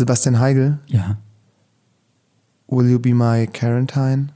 Sebastian Heigl, Ja. Will You Be My Quarantine?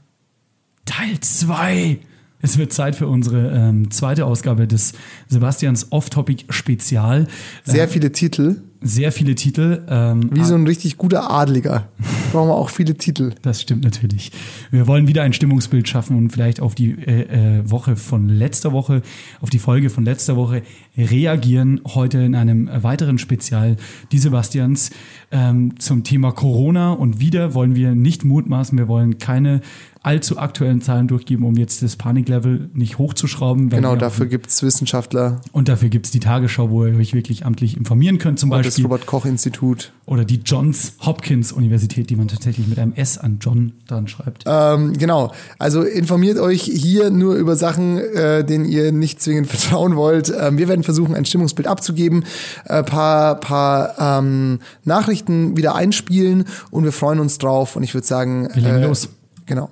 Teil 2. Es wird Zeit für unsere ähm, zweite Ausgabe des Sebastians Off-Topic-Spezial. Sehr viele Titel. Sehr viele Titel. Ähm, Wie so ein richtig guter Adliger. Brauchen wir auch viele Titel. Das stimmt natürlich. Wir wollen wieder ein Stimmungsbild schaffen und vielleicht auf die äh, äh, Woche von letzter Woche, auf die Folge von letzter Woche reagieren. Heute in einem weiteren Spezial die Sebastians ähm, zum Thema Corona. Und wieder wollen wir nicht mutmaßen, wir wollen keine allzu aktuellen Zahlen durchgeben, um jetzt das Paniklevel nicht hochzuschrauben. Genau, dafür gibt es Wissenschaftler Und dafür gibt es die Tagesschau, wo ihr euch wirklich amtlich informieren könnt, zum das Beispiel. Robert-Koch-Institut. Oder die Johns Hopkins Universität, die man tatsächlich mit einem S an John dran schreibt. Ähm, genau, also informiert euch hier nur über Sachen, äh, denen ihr nicht zwingend vertrauen wollt. Ähm, wir werden versuchen, ein Stimmungsbild abzugeben, äh, paar, paar ähm, Nachrichten wieder einspielen und wir freuen uns drauf. Und ich würde sagen, Wir legen äh, los. Genau.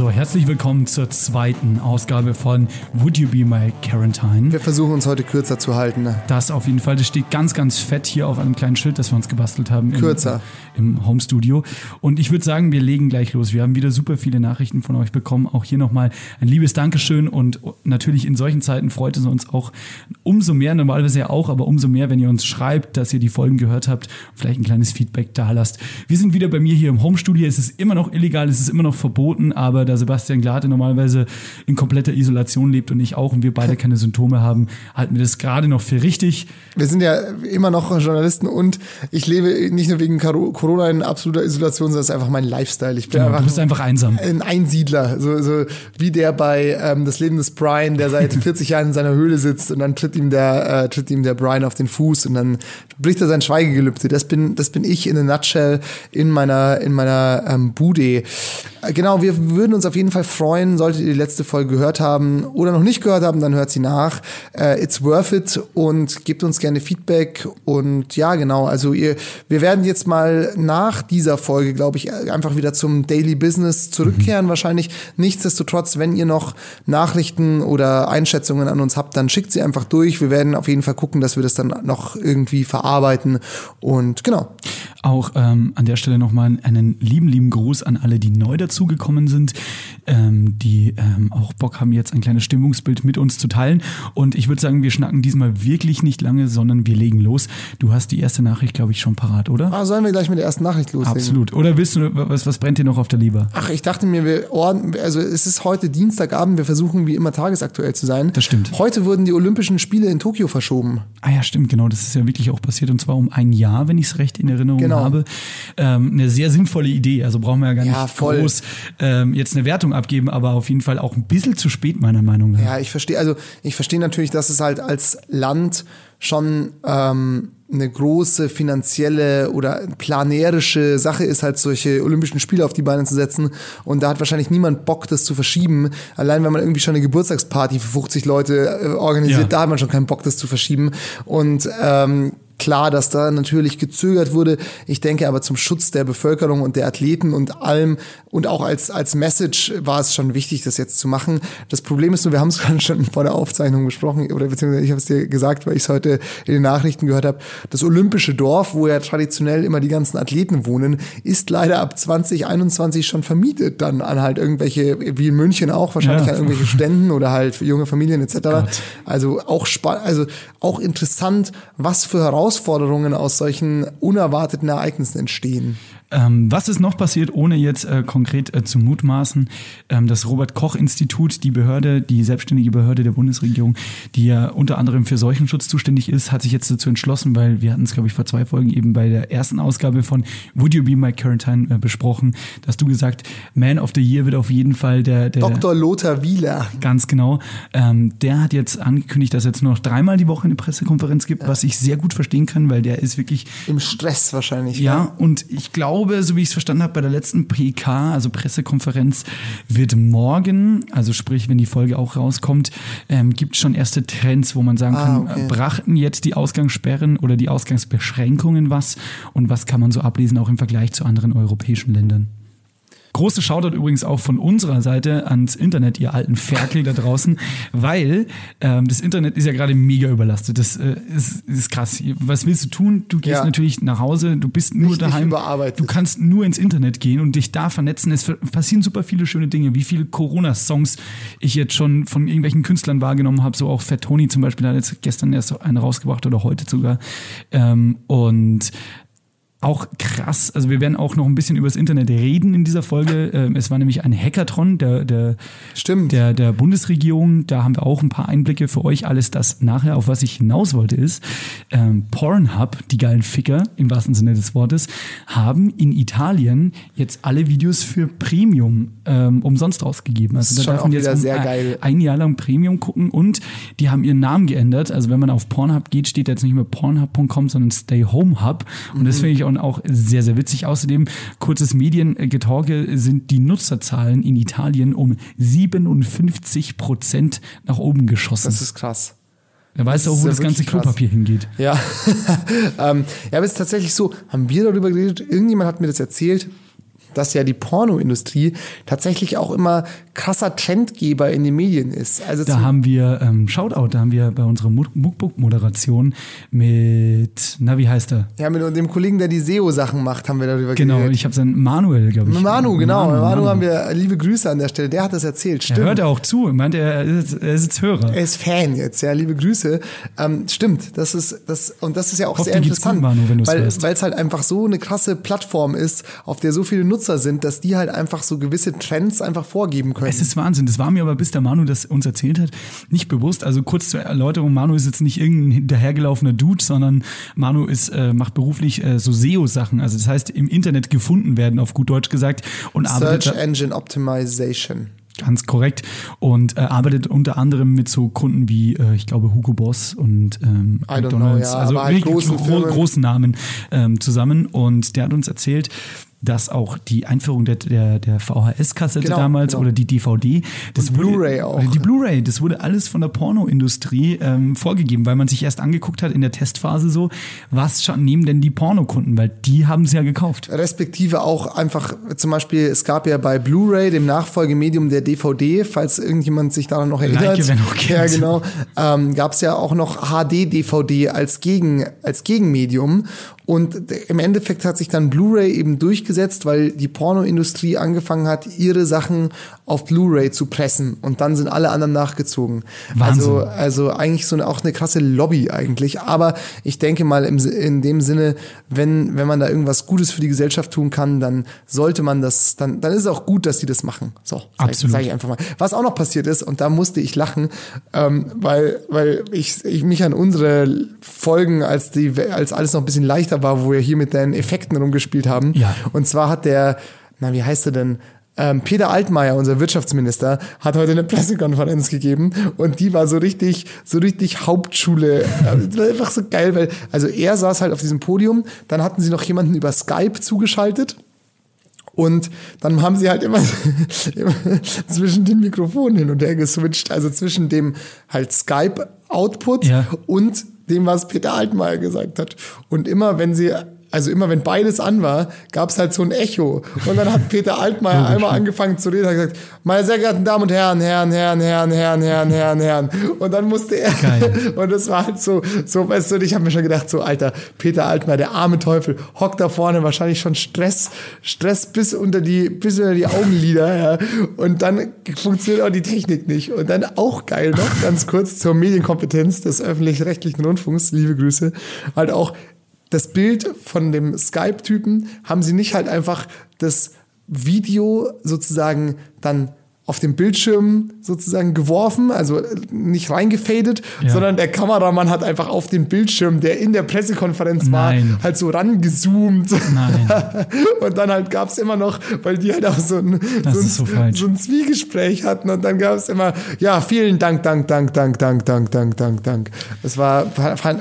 So, herzlich willkommen zur zweiten Ausgabe von Would You Be My Quarantine? Wir versuchen uns heute kürzer zu halten. Das auf jeden Fall, das steht ganz, ganz fett hier auf einem kleinen Schild, das wir uns gebastelt haben. Im, Kürzer. Im Home Studio. Und ich würde sagen, wir legen gleich los. Wir haben wieder super viele Nachrichten von euch bekommen. Auch hier nochmal ein liebes Dankeschön. Und natürlich in solchen Zeiten freut es uns auch umso mehr, normalerweise ja auch, aber umso mehr, wenn ihr uns schreibt, dass ihr die Folgen gehört habt, vielleicht ein kleines Feedback da lasst. Wir sind wieder bei mir hier im Home Studio. Es ist immer noch illegal, es ist immer noch verboten, aber da Sebastian Glade normalerweise in kompletter Isolation lebt und ich auch und wir beide keine Symptome haben, halten wir das gerade noch für richtig. Wir sind ja immer noch Journalisten und ich lebe nicht nur wegen Corona in absoluter Isolation, sondern es ist einfach mein Lifestyle. Ich bin Genau, du einfach bist einfach einsam. ein Einsiedler, so, so wie der bei ähm, Das Leben des Brian, der seit 40 Jahren in seiner Höhle sitzt und dann tritt ihm der, äh, tritt ihm der Brian auf den Fuß und dann bricht er sein Schweigegelübde. Das bin, das bin ich in a nutshell in meiner, in meiner ähm, Bude. Äh, Genau, wir würden uns auf jeden Fall freuen, solltet ihr die letzte Folge gehört haben oder noch nicht gehört haben, dann hört sie nach. Äh, it's worth it und gebt uns gerne Feedback und ja, genau, also ihr, wir werden jetzt mal nach dieser Folge, glaube ich, einfach wieder zum Daily Business zurückkehren wahrscheinlich. Nichtsdestotrotz, wenn ihr noch Nachrichten oder Einschätzungen an uns habt, dann schickt sie einfach durch. Wir werden auf jeden Fall gucken, dass wir das dann noch irgendwie verarbeiten und genau. Auch ähm, an der Stelle nochmal einen lieben, lieben Gruß an alle, die neu dazugekommen sind, ähm, die ähm, auch Bock haben, jetzt ein kleines Stimmungsbild mit uns zu teilen. Und ich würde sagen, wir schnacken diesmal wirklich nicht lange, sondern wir legen los. Du hast die erste Nachricht, glaube ich, schon parat, oder? Ah, sollen wir gleich mit der ersten Nachricht loslegen? Absolut. Oder willst du, was, was brennt dir noch auf der Leber? Ach, ich dachte mir, wir ordnen, also es ist heute Dienstagabend, wir versuchen wie immer tagesaktuell zu sein. Das stimmt. Heute wurden die Olympischen Spiele in Tokio verschoben. Ah ja, stimmt, genau. Das ist ja wirklich auch passiert und zwar um ein Jahr, wenn ich es recht in Erinnerung Genau. habe. Ähm, eine sehr sinnvolle Idee. Also brauchen wir ja gar Ja, nicht voll. groß ähm, jetzt eine Wertung abgeben, aber auf jeden Fall auch ein bisschen zu spät, meiner Meinung nach. Ja, ich verstehe, also ich verstehe natürlich, dass es halt als Land schon ähm, eine große finanzielle oder planerische Sache ist, halt solche Olympischen Spiele auf die Beine zu setzen. Und da hat wahrscheinlich niemand Bock, das zu verschieben. Allein wenn man irgendwie schon eine Geburtstagsparty für 50 Leute äh, organisiert, Ja. da hat man schon keinen Bock, das zu verschieben. Und ähm, klar, dass da natürlich gezögert wurde. Ich denke aber zum Schutz der Bevölkerung und der Athleten und allem und auch als, als Message war es schon wichtig, das jetzt zu machen. Das Problem ist nur, wir haben es gerade schon vor der Aufzeichnung besprochen, oder beziehungsweise ich habe es dir gesagt, weil ich es heute in den Nachrichten gehört habe. Das olympische Dorf, wo ja traditionell immer die ganzen Athleten wohnen, ist leider ab 2021 schon vermietet dann an halt irgendwelche, wie in München auch, wahrscheinlich Ja. an irgendwelche Ständen oder halt für junge Familien etc. Also auch spannend, also auch interessant, was für Herausforderungen aus solchen unerwarteten Ereignissen entstehen. Ähm, was ist noch passiert, ohne jetzt äh, konkret äh, zu mutmaßen? Ähm, das Robert-Koch-Institut, die Behörde, die selbstständige Behörde der Bundesregierung, die ja unter anderem für Seuchenschutz zuständig ist, hat sich jetzt dazu entschlossen, weil wir hatten es, glaube ich, vor zwei Folgen eben bei der ersten Ausgabe von Would You Be My Quarantine äh, besprochen, dass du gesagt, Man of the Year wird auf jeden Fall der, der Dr. Lothar Wieler. Ganz genau. Ähm, der hat jetzt angekündigt, dass es jetzt nur noch dreimal die Woche eine Pressekonferenz gibt, was ich sehr gut verstehen verstehen kann, weil der ist wirklich Im Stress wahrscheinlich. ja, und ich glaube, so wie ich es verstanden habe, bei der letzten PK, also Pressekonferenz, wird morgen, also sprich, wenn die Folge auch rauskommt, ähm, gibt schon erste Trends, wo man sagen Ah, kann, okay. äh, brachten jetzt die Ausgangssperren oder die Ausgangsbeschränkungen was und was kann man so ablesen, auch im Vergleich zu anderen europäischen Ländern. Große Shoutout übrigens auch von unserer Seite ans Internet, ihr alten Ferkel da draußen, weil ähm, das Internet ist ja gerade mega überlastet. Das äh, ist, ist krass. Was willst du tun? Du gehst Ja. natürlich nach Hause, du bist nur Richtig daheim. Du kannst nur ins Internet gehen und dich da vernetzen. Es passieren super viele schöne Dinge. Wie viele Corona-Songs ich jetzt schon von irgendwelchen Künstlern wahrgenommen habe. So auch Fat Tony zum Beispiel, der hat jetzt gestern erst eine rausgebracht oder heute sogar. Ähm, und auch krass, also wir werden auch noch ein bisschen über das Internet reden in dieser Folge. Ähm, Es war nämlich ein Hackathon der, der, Stimmt. der, der Bundesregierung. Da haben wir auch ein paar Einblicke für euch. Alles das nachher, auf was ich hinaus wollte, ist, ähm, Pornhub, die geilen Ficker, im wahrsten Sinne des Wortes, haben in Italien jetzt alle Videos für Premium ähm, umsonst rausgegeben. Also ist da darf man jetzt um sehr ein- geil. ein Jahr lang Premium gucken und die haben ihren Namen geändert. Also wenn man auf Pornhub geht, steht jetzt nicht mehr pornhub.com, sondern Stay Home Hub. Und das finde ich auch, auch sehr, sehr witzig. Außerdem, kurzes Mediengetalke, sind die Nutzerzahlen in Italien um 57 Prozent nach oben geschossen. Das ist krass. Wer weiß auch, wo das ganze krass. Klopapier hingeht. Ja. ähm, ja, aber es ist tatsächlich so, haben wir darüber geredet, irgendjemand hat mir das erzählt, dass ja die Pornoindustrie tatsächlich auch immer krasser Trendgeber in den Medien ist. Also Da haben wir ähm, Shoutout, da haben wir bei unserer Muckbook-Moderation mit, na, wie heißt er? ja, mit dem Kollegen, der die SEO-Sachen macht, haben wir darüber Genau, geredet. ich habe seinen Manuel, glaube ich. Manu, genau. Manu, Manu. haben wir liebe Grüße an der Stelle. Der hat das erzählt. Er Stimmt. hört auch zu, er meint, er ist, er ist jetzt Hörer. Er ist Fan jetzt, ja, liebe Grüße. Ähm, stimmt, das ist das und das ist ja auch Hoffe, sehr interessant, gut, Manu, wenn weil es halt einfach so eine krasse Plattform ist, auf der so viele Nutzer sind, dass die halt einfach so gewisse Trends einfach vorgeben können. Es ist Wahnsinn. Das war mir aber, bis der Manu das uns erzählt hat, nicht bewusst. Also kurz zur Erläuterung, Manu ist jetzt nicht irgendein hinterhergelaufener Dude, sondern Manu ist, äh, macht beruflich äh, so SEO-Sachen. Also das heißt, im Internet gefunden werden, auf gut Deutsch gesagt. Und arbeitet Search da- Engine Optimization. Ganz korrekt. Und äh, arbeitet unter anderem mit so Kunden wie, äh, ich glaube, Hugo Boss und ähm, don't know, McDonalds, ja, also halt wirklich großen großen Namen ähm, zusammen. Und der hat uns erzählt, dass auch die Einführung der, der, der VHS-Kassette Genau, damals genau. oder die DVD, das Blu-ray auch. Die Blu-ray, das wurde alles von der Pornoindustrie ähm, vorgegeben, weil man sich erst angeguckt hat in der Testphase so, was nehmen denn die Pornokunden, weil die haben es ja gekauft. Respektive auch einfach, zum Beispiel, es gab ja bei Blu-ray, dem Nachfolgemedium der DVD, falls irgendjemand sich daran noch erinnert. Like, wer noch kennt. ja, genau. Ähm, gab es ja auch noch HD-DVD als, Gegen, als Gegenmedium. Und im Endeffekt hat sich dann Blu-ray eben durchgesetzt, weil die Pornoindustrie angefangen hat, ihre Sachen auf Blu-ray zu pressen. Und dann sind alle anderen nachgezogen. Wahnsinn. Also, also eigentlich so eine, auch eine krasse Lobby eigentlich. Aber ich denke mal im, in dem Sinne, wenn, wenn man da irgendwas Gutes für die Gesellschaft tun kann, dann sollte man das, dann, dann ist es auch gut, dass die das machen. So, Absolut. sag ich einfach mal. Was auch noch passiert ist, und da musste ich lachen, ähm, weil, weil ich, ich mich an unsere Folgen, als die, als alles noch ein bisschen leichter war, wo wir hier mit den Effekten rumgespielt haben. Ja. Und zwar hat der, na, wie heißt er denn? Ähm, Peter Altmaier, unser Wirtschaftsminister, hat heute eine Pressekonferenz gegeben und die war so richtig, so richtig Hauptschule. Äh, das war einfach so geil, weil, also er saß halt auf diesem Podium, dann hatten sie noch jemanden über Skype zugeschaltet. Und dann haben sie halt immer, immer zwischen den Mikrofonen hin und her geswitcht, also zwischen dem halt Skype-Output Ja. und dem, was Peter Altmaier gesagt hat. Und immer, wenn sie, also immer, wenn beides an war, gab es halt so ein Echo. Und dann hat Peter Altmaier einmal angefangen zu reden, hat gesagt, meine sehr geehrten Damen und Herren, Herren, Herren, Herren, Herren, Herren, Herren, Herren. Und dann musste er, Geil. und das war halt so, so, weißt du, und ich habe mir schon gedacht, so, Alter, Peter Altmaier, der arme Teufel, hockt da vorne, wahrscheinlich schon Stress, Stress bis unter die, bis unter die Augenlider, ja. Und dann funktioniert auch die Technik nicht. Und dann auch geil noch, ganz kurz zur Medienkompetenz des öffentlich-rechtlichen Rundfunks, liebe Grüße, halt auch das Bild von dem Skype-Typen haben sie nicht halt einfach das Video sozusagen dann auf dem Bildschirm sozusagen geworfen, also nicht reingefadet, Ja. sondern der Kameramann hat einfach auf den Bildschirm, der in der Pressekonferenz war, Nein. halt so rangezoomt. Nein. Und dann halt gab es immer noch, weil die halt auch so ein, so ein, so so ein Zwiegespräch hatten und dann gab es immer, ja, vielen Dank, Dank, Dank, Dank, Dank, Dank, Dank, Dank, Dank. Das war, fand,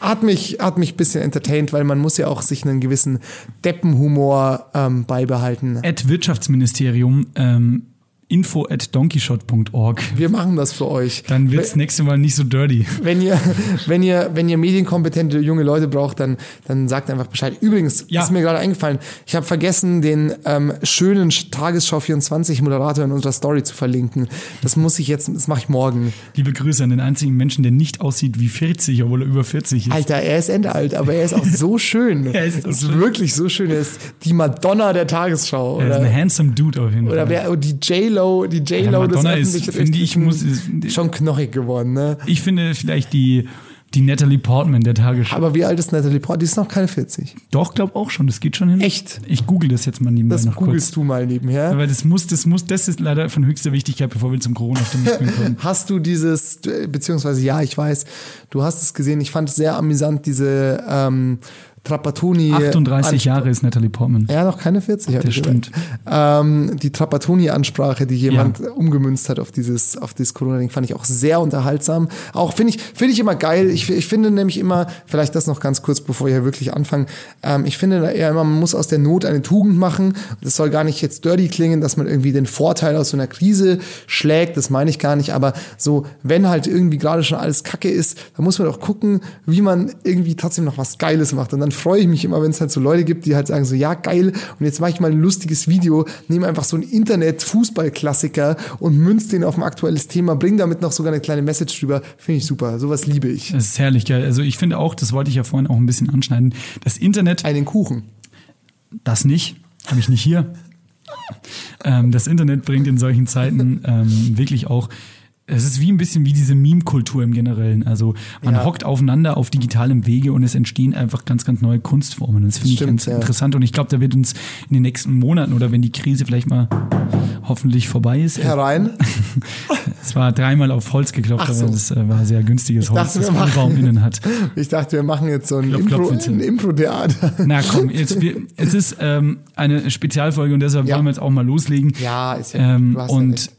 hat mich, hat mich ein bisschen entertained, weil man muss ja auch sich einen gewissen Deppenhumor ähm, beibehalten. At Wirtschaftsministerium ähm, info at donkeyshot.org. Wir machen das für euch. Dann wird's nächste Mal nicht so dirty. Wenn ihr, wenn ihr, wenn ihr medienkompetente junge Leute braucht, dann, dann sagt einfach Bescheid. Übrigens, Ja. ist mir gerade eingefallen, ich habe vergessen, den ähm, schönen Tagesschau 24 Moderator in unserer Story zu verlinken. Das muss ich jetzt, das mache ich morgen. Liebe Grüße an den einzigen Menschen, der nicht aussieht wie 40, obwohl er über 40 ist. Alter, er ist endalt, aber er ist auch so schön. Er ist ist schön. wirklich so schön. Er ist die Madonna der Tagesschau. er ist Oder, ein handsome Dude auf jeden oder Fall. wer, oh, die J-Lo, die Ja, J-Lo des Madonna ist, öffentlich finde ich, muss, ist, schon knochig geworden, ne? ich finde vielleicht die, die Natalie Portman der Tagesschau. Aber wie alt ist Natalie Portman? Die ist noch keine 40. Doch, glaub auch schon, das geht schon hin. Echt? Ich google das jetzt mal nebenbei Das noch kurz. googelst du mal nebenher. Weil das muss, das muss, das ist leider von höchster Wichtigkeit, bevor wir zum Corona-Stimmen kommen. Hast du dieses, beziehungsweise ja, ich weiß, du hast es gesehen, ich fand es sehr amüsant, diese ähm, Trapattoni. 38 Jahre ist Natalie Portman. Ja, noch keine 40. hab Das stimmt. Ähm, die Trapattoni-Ansprache, die jemand umgemünzt hat auf dieses, auf dieses Corona-Ding, fand ich auch sehr unterhaltsam. Auch finde ich, finde ich immer geil. Ich, ich finde nämlich immer, vielleicht das noch ganz kurz, bevor wir hier wirklich anfangen. Ähm, ich finde eher immer, man muss aus der Not eine Tugend machen. Das soll gar nicht jetzt dirty klingen, dass man irgendwie den Vorteil aus so einer Krise schlägt. Das meine ich gar nicht. Aber so, wenn halt irgendwie gerade schon alles Kacke ist, dann muss man doch gucken, wie man irgendwie trotzdem noch was Geiles macht. Und dann freue ich mich immer, wenn es halt so Leute gibt, die halt sagen so, ja geil, und jetzt mache ich mal ein lustiges Video, nehme einfach so einen Internet-Fußball-Klassiker und münz den auf ein aktuelles Thema, bring damit noch sogar eine kleine Message drüber. Finde ich super. Sowas liebe ich. Das ist herrlich, gell? Also ich finde auch, das wollte ich ja vorhin auch ein bisschen anschneiden. Das Internet, Einen Kuchen. das nicht, habe ich nicht hier. Ähm, das Internet bringt in solchen Zeiten ähm, wirklich auch. Es ist wie ein bisschen wie diese Meme-Kultur im Generellen. Also man Ja. hockt aufeinander auf digitalem Wege und es entstehen einfach ganz, ganz neue Kunstformen. Das finde ich ganz ja. interessant. Und ich glaube, da wird uns in den nächsten Monaten oder wenn die Krise vielleicht mal hoffentlich vorbei ist. Herein. Es war dreimal auf Holz geklopft, so. aber das äh, war sehr günstiges Holz, dachte, das machen- Raum innen hat. Ich dachte, wir machen jetzt so ein Klopf, Impro- Impro-Theater. Na komm, jetzt, wir, es ist ähm, eine Spezialfolge und deshalb Ja. wollen wir jetzt auch mal loslegen. Ja, ist ja. Ähm, und.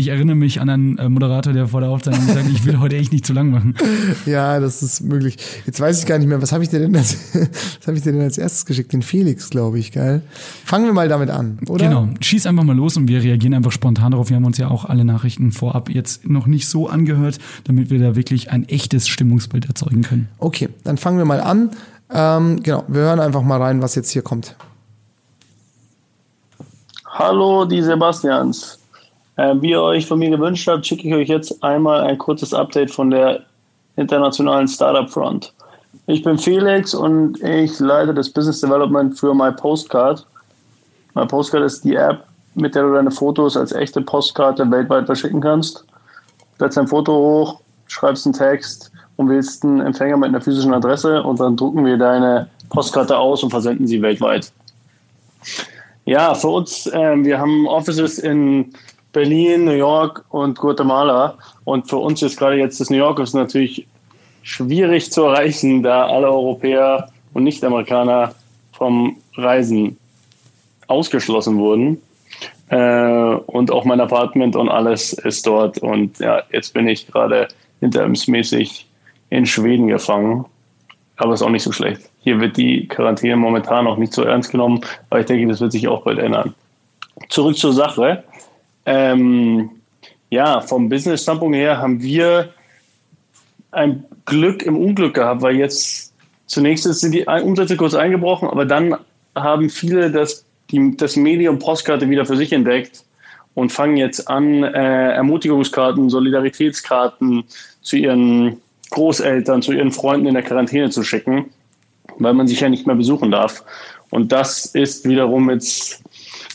Ich erinnere mich an einen äh, Moderator, der vor der Aufzeichnung gesagt hat, ich will heute echt nicht zu lang machen. Ja, das ist möglich. Jetzt weiß ich gar nicht mehr, was habe ich dir denn als, was habe ich dir denn als erstes geschickt? Den Felix, glaube ich, geil. Fangen wir mal damit an, oder? Genau, schieß einfach mal los und wir reagieren einfach spontan darauf. Wir haben uns ja auch alle Nachrichten vorab jetzt noch nicht so angehört, damit wir da wirklich ein echtes Stimmungsbild erzeugen können. Okay, dann fangen wir mal an. Ähm, genau, wir hören einfach mal rein, was jetzt hier kommt. Hallo, die Sebastians. Äh, wie ihr euch von mir gewünscht habt, schicke ich euch jetzt einmal ein kurzes Update von der internationalen Startup Front. Ich bin Felix und ich leite das Business Development für My Postcard. My Postcard ist die App, mit der du deine Fotos als echte Postkarte weltweit verschicken kannst. Lädst ein Foto hoch, schreibst einen Text und wählst einen Empfänger mit einer physischen Adresse und dann drucken wir deine Postkarte aus und versenden sie weltweit. Ja, für uns, ähm, wir haben Offices in Berlin, New York und Guatemala. Und für uns ist gerade jetzt das New York ist natürlich schwierig zu erreichen, da alle Europäer und Nicht-Amerikaner vom Reisen ausgeschlossen wurden. Äh, und auch mein Apartment und alles ist dort. Und ja, jetzt bin ich gerade interimsmäßig in Schweden gefangen. Aber ist auch nicht so schlecht. Hier wird die Quarantäne momentan noch nicht so ernst genommen, aber ich denke, das wird sich auch bald ändern. Zurück zur Sache. Ähm, ja, vom Business-Standpunkt her haben wir ein Glück im Unglück gehabt, weil jetzt zunächst sind die Umsätze kurz eingebrochen, aber dann haben viele das, die, das Medium Postkarte wieder für sich entdeckt und fangen jetzt an, äh, Ermutigungskarten, Solidaritätskarten zu ihren Großeltern, zu ihren Freunden in der Quarantäne zu schicken, weil man sich ja nicht mehr besuchen darf. Und das ist wiederum jetzt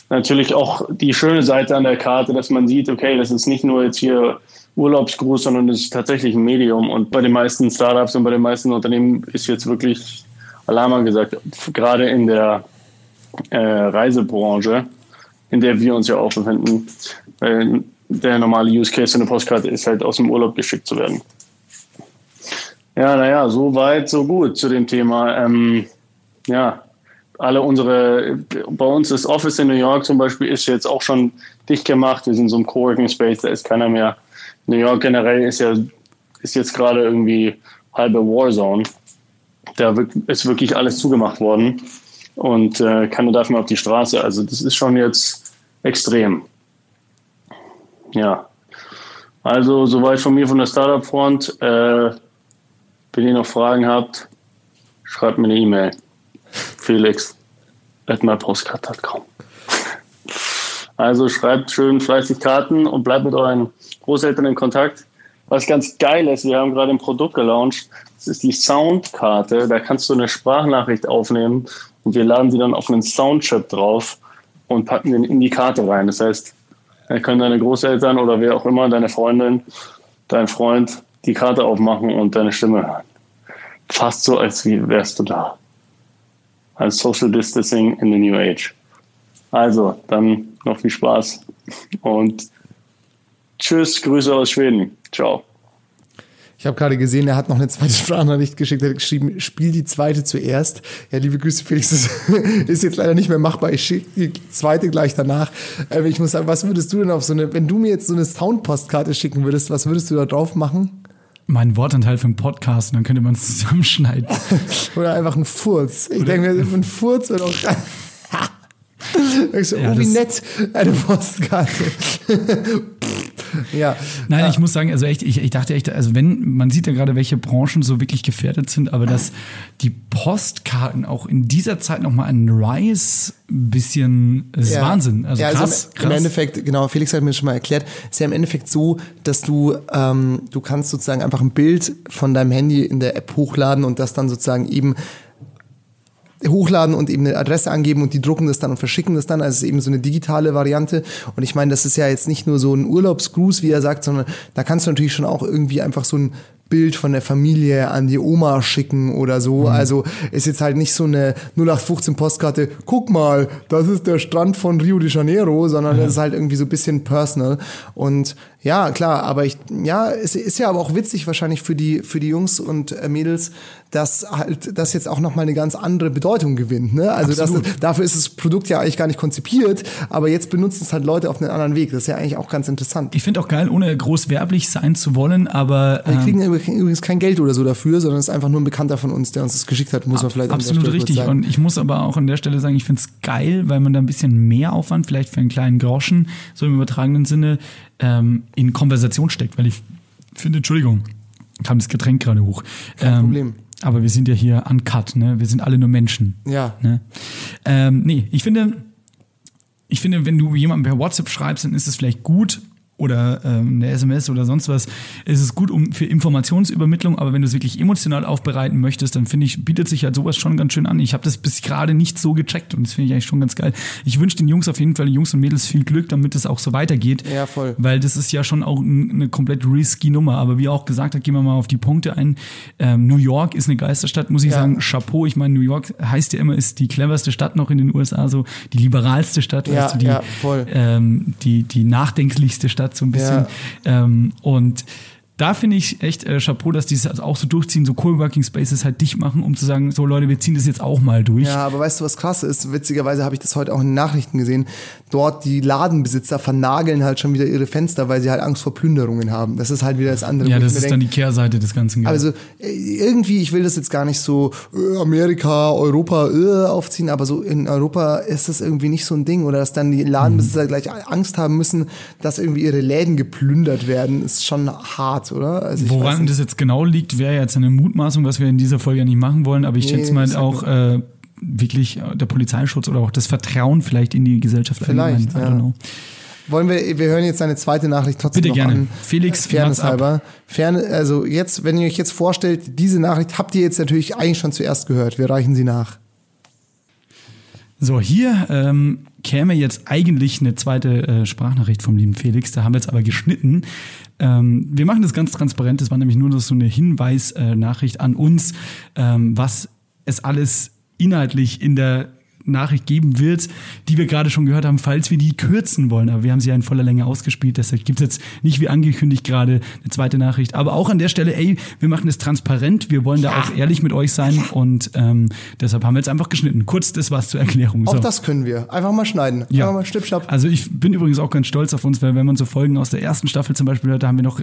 natürlich auch die schöne Seite an der Karte, dass man sieht, okay, das ist nicht nur jetzt hier Urlaubsgruß, sondern es ist tatsächlich ein Medium. Und bei den meisten Startups und bei den meisten Unternehmen ist jetzt wirklich Alarm angesagt, gerade in der äh, Reisebranche, in der wir uns ja auch befinden. Weil der normale Use Case für eine Postkarte ist halt aus dem Urlaub geschickt zu werden. Ja, naja, so weit, so gut zu dem Thema. Ähm, ja, alle unsere, bei uns das Office in New York zum Beispiel ist jetzt auch schon dicht gemacht. Wir sind in so einem Coworking Space, da ist keiner mehr. New York generell ist ja, ist jetzt gerade irgendwie halbe Warzone. da ist wirklich alles zugemacht worden und äh, keiner darf mehr auf die Straße. Also das ist schon jetzt extrem. Ja. Also soweit von mir von der Startup-Front. Äh, wenn ihr noch Fragen habt, schreibt mir eine E-Mail. Felix at mypostcard.com. Also schreibt schön fleißig Karten und bleibt mit euren Großeltern in Kontakt. Was ganz geil ist, wir haben gerade ein Produkt gelauncht. Das ist die Soundkarte. Da kannst du eine Sprachnachricht aufnehmen und wir laden sie dann auf einen Soundchip drauf und packen den in die Karte rein. Das heißt, da können deine Großeltern oder wer auch immer, deine Freundin, dein Freund, die Karte aufmachen und deine Stimme hören. Fast so, als wärst du da. Als Social Distancing in the New Age. Also, dann noch viel Spaß und tschüss, Grüße aus Schweden. Ciao. Ich habe gerade gesehen, er hat noch eine zweite Sprachnachricht geschickt. Er hat geschrieben, spiel die zweite zuerst. Ja, liebe Grüße, Felix, das ist jetzt leider nicht mehr machbar. Ich schicke die zweite gleich danach. Ähm, ich muss sagen, was würdest du denn auf so eine, wenn du mir jetzt so eine Soundpostkarte schicken würdest, was würdest du da drauf machen? Mein Wortanteil für einen Podcast, und dann könnte man es zusammenschneiden. Oder einfach ein Furz. Ich denke mir, ein Furz wird auch. Ich so, Ja, oh, wie nett, eine Postkarte. ja. Nein, ja. ich muss sagen, also echt, ich, ich dachte echt, also wenn, man sieht ja gerade, welche Branchen so wirklich gefährdet sind, aber dass die Postkarten auch in dieser Zeit nochmal ein Rise bisschen, das ist Ja. Wahnsinn. Also ja, krass, im, krass. Im Endeffekt, genau, Felix hat mir schon mal erklärt, ist ja im Endeffekt so, dass du, ähm, du kannst sozusagen einfach ein Bild von deinem Handy in der App hochladen und das dann sozusagen eben hochladen und eben eine Adresse angeben und die drucken das dann und verschicken das dann. Also es ist eben so eine digitale Variante. Und ich meine, das ist ja jetzt nicht nur so ein Urlaubsgruß, wie er sagt, sondern da kannst du natürlich schon auch irgendwie einfach so ein Bild von der Familie an die Oma schicken oder so. Also ist jetzt halt nicht so eine 0815 Postkarte, guck mal, das ist der Strand von Rio de Janeiro, sondern es ist halt irgendwie so ein bisschen personal. Und ja, klar, aber ich, ja, es ist ja aber auch witzig wahrscheinlich für die, für die Jungs und äh, Mädels, dass halt das jetzt auch nochmal eine ganz andere Bedeutung gewinnt. Ne? Also das, dafür ist das Produkt ja eigentlich gar nicht konzipiert, aber jetzt benutzen es halt Leute auf einen anderen Weg. Das ist ja eigentlich auch ganz interessant. Ich finde auch geil, ohne groß werblich sein zu wollen, aber Wir ähm, kriegen übrigens kein Geld oder so dafür, sondern es ist einfach nur ein Bekannter von uns, der uns das geschickt hat, muss man vielleicht Absolut richtig. Und ich muss aber auch an der Stelle sagen, ich finde es geil, weil man da ein bisschen mehr Aufwand, vielleicht für einen kleinen Groschen, so im übertragenen Sinne, ähm, in Konversation steckt. Weil ich finde, Entschuldigung, kam das Getränk gerade hoch. Kein Problem. Aber wir sind ja hier uncut, ne? Wir sind alle nur Menschen. Ja. Ne? Ähm, nee, ich finde, ich finde, wenn du jemandem per WhatsApp schreibst, dann ist es vielleicht gut oder ähm, eine SMS oder sonst was, ist es gut um, für Informationsübermittlung, aber wenn du es wirklich emotional aufbereiten möchtest, dann finde ich, bietet sich halt sowas schon ganz schön an. Ich habe das bis gerade nicht so gecheckt und das finde ich eigentlich schon ganz geil. Ich wünsche den Jungs auf jeden Fall, den Jungs und Mädels viel Glück, damit es auch so weitergeht. Ja, voll. Weil das ist ja schon auch ein, eine komplett risky Nummer. Aber wie auch gesagt hat, gehen wir mal auf die Punkte ein. Ähm, New York ist eine Geisterstadt, muss ich Ja. sagen. Chapeau. Ich meine, New York heißt ja immer, ist die cleverste Stadt noch in den USA, so die liberalste Stadt, Ja, weißt du, die, ja, voll. ähm, die, die nachdenklichste Stadt so ein bisschen. Ähm, und da finde ich echt äh, Chapeau, dass die es also auch so durchziehen, so Coworking Spaces halt dicht machen, um zu sagen, so Leute, wir ziehen das jetzt auch mal durch. Ja, aber weißt du, was krass ist? Witzigerweise habe ich das heute auch in den Nachrichten gesehen. Dort die Ladenbesitzer vernageln halt schon wieder ihre Fenster, weil sie halt Angst vor Plünderungen haben. Das ist halt wieder das andere. Ja, das ist denk, dann die Kehrseite des Ganzen. gell? Also äh, irgendwie, ich will das jetzt gar nicht so äh, Amerika, Europa äh, aufziehen, aber so in Europa ist das irgendwie nicht so ein Ding. Oder dass dann die Ladenbesitzer Mhm. gleich Angst haben müssen, dass irgendwie ihre Läden geplündert werden, ist schon hart, oder? Also Woran das jetzt genau liegt, wäre jetzt eine Mutmaßung, was wir in dieser Folge ja nicht machen wollen, aber ich Nee, schätze mal auch äh, wirklich der Polizeischutz oder auch das Vertrauen vielleicht in die Gesellschaft Vielleicht, allgemein. Ja. Wollen wir, wir hören jetzt eine zweite Nachricht trotzdem Bitte noch gerne. an. Felix, Fairness halber. Fern, also jetzt, wenn ihr euch jetzt vorstellt, diese Nachricht habt ihr jetzt natürlich eigentlich schon zuerst gehört. Wir reichen sie nach. So, hier ähm, käme jetzt eigentlich eine zweite äh, Sprachnachricht vom lieben Felix, da haben wir jetzt aber geschnitten. Ähm, wir machen das ganz transparent, das war nämlich nur so eine Hinweisnachricht äh, an uns, ähm, was es alles inhaltlich in der Nachricht geben wird, die wir gerade schon gehört haben, falls wir die kürzen wollen. Aber wir haben sie ja in voller Länge ausgespielt, deshalb gibt es jetzt nicht wie angekündigt gerade eine zweite Nachricht. Aber auch an der Stelle, ey, wir machen es transparent, wir wollen da auch ehrlich mit euch sein und ähm, deshalb haben wir jetzt einfach geschnitten. Kurz, das war's zur Erklärung. Auch So. das können wir. Einfach mal schneiden. Ja. Einfach mal schnipp, schnapp. Also ich bin übrigens auch ganz stolz auf uns, weil wenn man so Folgen aus der ersten Staffel zum Beispiel hört, da haben wir noch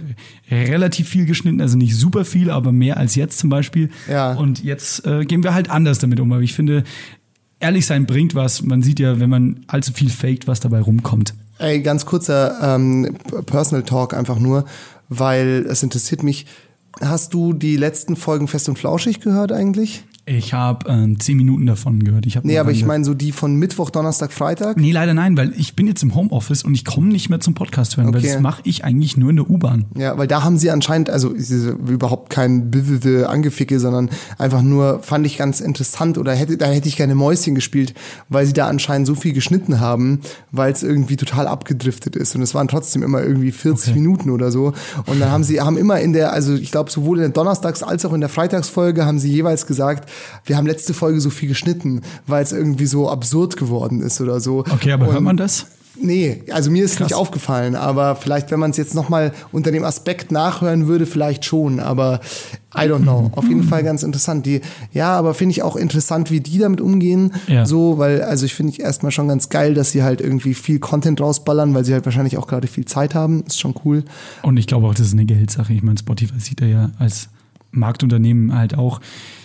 relativ viel geschnitten, also nicht super viel, aber mehr als jetzt zum Beispiel. Ja. Und jetzt äh, gehen wir halt anders damit um, aber ich finde, ehrlich sein bringt was. Man sieht ja, wenn man allzu viel faked, was dabei rumkommt. Ey, ganz kurzer ähm, Personal Talk einfach nur, weil es interessiert mich. Hast du die letzten Folgen Fest und Flauschig gehört eigentlich? Ich habe ähm, zehn Minuten davon gehört. Ich hab Nee, aber ich meine so die von Mittwoch, Donnerstag, Freitag. Nee, leider nein, weil ich bin jetzt im Homeoffice und ich komme nicht mehr zum Podcast hören, weil Okay. das mache ich eigentlich nur in der U-Bahn. Ja, weil da haben sie anscheinend, also überhaupt kein bivide Angeficke, sondern einfach nur, fand ich ganz interessant oder hätte, da hätte ich gerne Mäuschen gespielt, weil sie da anscheinend so viel geschnitten haben, weil es irgendwie total abgedriftet ist. Und es waren trotzdem immer irgendwie 40 Okay. Minuten oder so. Und dann haben sie, haben immer in der, also ich glaube, sowohl in der Donnerstags- als auch in der Freitagsfolge haben sie jeweils gesagt, wir haben letzte Folge so viel geschnitten, weil es irgendwie so absurd geworden ist oder so. Okay, aber hört Und- man das? Nee, also mir ist Krass. nicht aufgefallen, aber vielleicht, wenn man es jetzt nochmal unter dem Aspekt nachhören würde, vielleicht schon, aber I don't know. Auf jeden Fall ganz interessant. Die, ja, aber finde ich auch interessant, wie die damit umgehen. Ja. So, weil, also ich finde ich erstmal schon ganz geil, dass sie halt irgendwie viel Content rausballern, weil sie halt wahrscheinlich auch gerade viel Zeit haben. Ist schon cool. Und ich glaube auch, das ist eine Geldsache. Ich meine, Spotify sieht da ja als Marktunternehmen halt auch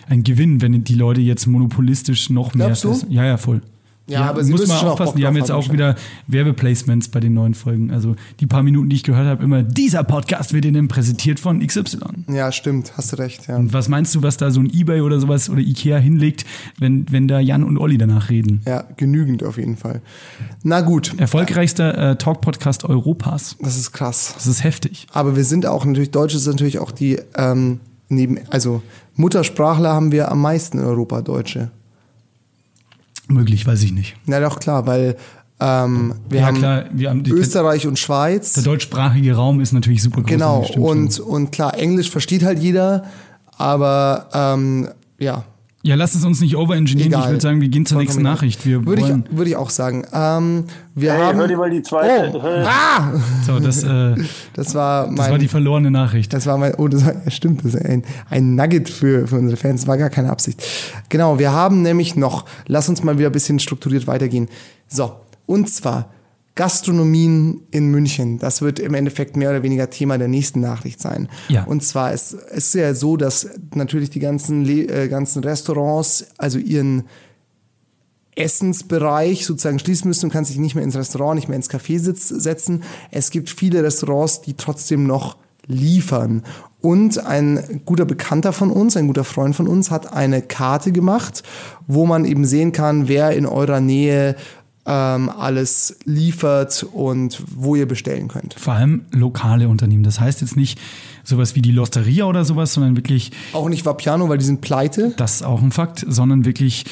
einen Gewinn, wenn die Leute jetzt monopolistisch noch mehr. Glaubst du? Ja, ja, voll. Ja, aber sie muss man aufpassen. Die haben jetzt haben, auch wieder Werbeplacements bei den neuen Folgen. Also die paar Minuten, die ich gehört habe, immer dieser Podcast wird Ihnen präsentiert von XY. Ja, stimmt, hast du recht, ja. Und was meinst du, was da so ein eBay oder sowas oder Ikea hinlegt, wenn, wenn da Jan und Olli danach reden? Ja, genügend auf jeden Fall. Na gut, Erfolgreichster äh, Talk-Podcast Europas. das ist krass. Das ist heftig. Aber wir sind auch natürlich, Deutsch ist natürlich auch die, ähm, neben, also Muttersprachler haben wir am meisten in Europa, Deutsche. Möglich, weiß ich nicht. Na doch, klar, weil ähm, wir ja, haben klar, wir haben Österreich und Schweiz. der deutschsprachige Raum ist natürlich super groß. Genau, und, und klar, Englisch versteht halt jeder, aber ähm, ja, Ja, lass es uns nicht overengineeren. Ich würde sagen, wir gehen zur Vollkommen nächsten. Nachricht. Wir würde, wollen, ich, würde ich auch sagen. Ähm, wir Hey, haben. hör dir mal die zweite. Oh, ah! so, das, äh, Das war mein. das war die verlorene Nachricht. Das war mein, oh, das war, ja, stimmt, das ist ein, ein Nugget für, für unsere Fans, das war gar keine Absicht. Genau, wir haben nämlich noch, lass uns mal wieder ein bisschen strukturiert weitergehen. So, und zwar Gastronomien in München. Das wird im Endeffekt mehr oder weniger Thema der nächsten Nachricht sein. Ja. Und zwar ist es ja so, dass natürlich die ganzen, Le äh, ganzen Restaurants, also ihren Essensbereich sozusagen schließen müssen und kann sich nicht mehr ins Restaurant, nicht mehr ins Café sitz, setzen. Es gibt viele Restaurants, die trotzdem noch liefern. Und ein guter Bekannter von uns, ein guter Freund von uns, hat eine Karte gemacht, wo man eben sehen kann, wer in eurer Nähe ähm, alles liefert und wo ihr bestellen könnt. Vor allem lokale Unternehmen. Das heißt jetzt nicht sowas wie die Losteria oder sowas, sondern wirklich, Auch nicht Vapiano, weil die sind pleite. das ist auch ein Fakt, sondern wirklich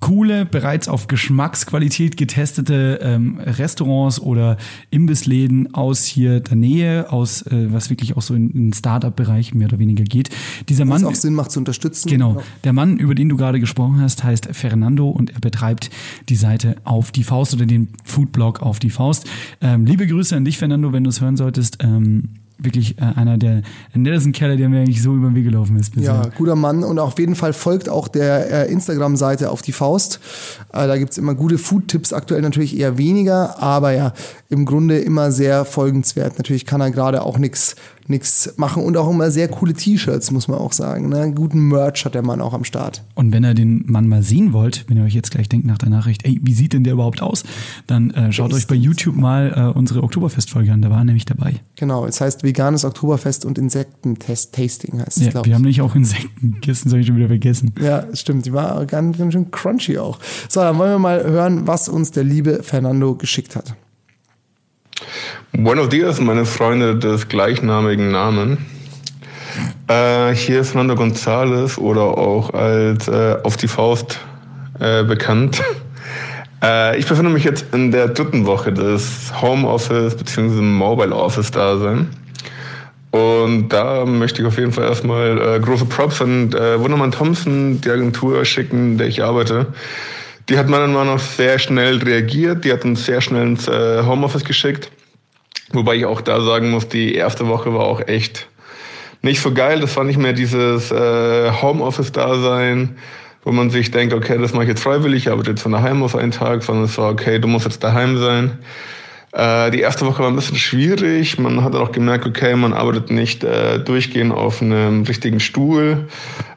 coole, bereits auf Geschmacksqualität getestete ähm, Restaurants oder Imbissläden aus hier der Nähe, aus äh, was wirklich auch so in den Startup-Bereich mehr oder weniger geht. Dieser Was Mann auch Sinn macht zu unterstützen. Genau. Der Mann, über den du gerade gesprochen hast, heißt Fernando und er betreibt die Seite auf die Faust oder den Foodblog auf die Faust. Ähm, liebe Grüße an dich, Fernando, wenn du es hören solltest. Ähm, wirklich äh, einer der nettesten Kerle, der mir eigentlich so über den Weg gelaufen ist bisher. Ja, guter Mann und auf jeden Fall folgt auch der äh, Instagram-Seite auf die Faust. Äh, da gibt's immer gute Food-Tipps, aktuell natürlich eher weniger, aber ja, im Grunde immer sehr folgenswert. Natürlich kann er gerade auch nix nix machen und auch immer sehr coole T-Shirts, muss man auch sagen. Ne? Guten Merch hat der Mann auch am Start. Und wenn ihr den Mann mal sehen wollt, wenn ihr euch jetzt gleich denkt nach der Nachricht, ey, wie sieht denn der überhaupt aus? Dann äh, schaut euch bei YouTube mal äh, unsere Oktoberfest-Folge an, da war er nämlich dabei. Genau, es heißt veganes Oktoberfest und Insekten-Tasting heißt es, Ja, wir haben nämlich auch Insekten gegessen, das habe ich schon wieder vergessen. Ja, stimmt. Die war ganz, ganz schön crunchy auch. So, dann wollen wir mal hören, was uns der liebe Fernando geschickt hat. Buenos dias, meine Freunde des gleichnamigen Namen. Äh, hier ist Fernando González oder auch als äh, auf die Faust äh, bekannt. Äh, ich befinde mich jetzt in der dritten Woche des Homeoffice bzw. Mobile Office Dasein. Und da möchte ich auf jeden Fall erstmal äh, große Props an äh, Wundermann Thompson, die Agentur schicken, in der ich arbeite. Die hat meiner Meinung nach sehr schnell reagiert. Die hat uns sehr schnell ins äh, Homeoffice geschickt. Wobei ich auch da sagen muss, die erste Woche war auch echt nicht so geil. Das war nicht mehr dieses äh, Homeoffice-Dasein, wo man sich denkt, okay, das mache ich jetzt freiwillig, ich arbeite jetzt von daheim auf einen Tag, sondern es war, okay, du musst jetzt daheim sein. Äh, die erste Woche war ein bisschen schwierig. Man hat auch gemerkt, okay, man arbeitet nicht äh, durchgehend auf einem richtigen Stuhl.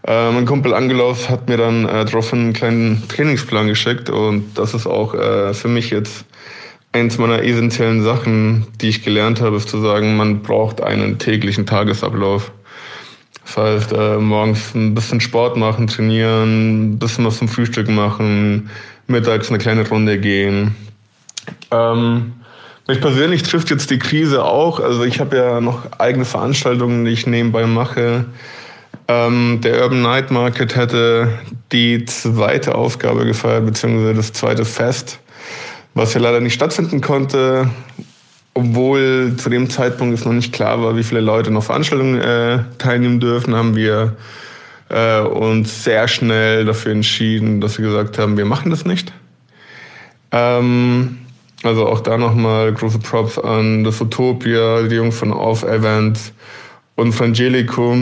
Äh, mein Kumpel Angelos hat mir dann äh, daraufhin einen kleinen Trainingsplan geschickt und das ist auch äh, für mich jetzt eins meiner essentiellen Sachen, die ich gelernt habe, ist zu sagen, man braucht einen täglichen Tagesablauf. Das heißt, äh, morgens ein bisschen Sport machen, trainieren, ein bisschen was zum Frühstück machen, mittags eine kleine Runde gehen. Ähm, mich persönlich trifft jetzt die Krise auch. Also ich habe ja noch eigene Veranstaltungen, die ich nebenbei mache. Ähm, der Urban Night Market hätte die zweite Ausgabe gefeiert, beziehungsweise das zweite Fest was ja leider nicht stattfinden konnte, obwohl zu dem Zeitpunkt es noch nicht klar war, wie viele Leute noch Veranstaltungen äh, teilnehmen dürfen, haben wir äh, uns sehr schnell dafür entschieden, dass wir gesagt haben, wir machen das nicht. Ähm, also auch da nochmal große Props an das Utopia, die Jungs von Off Event und Frangelico.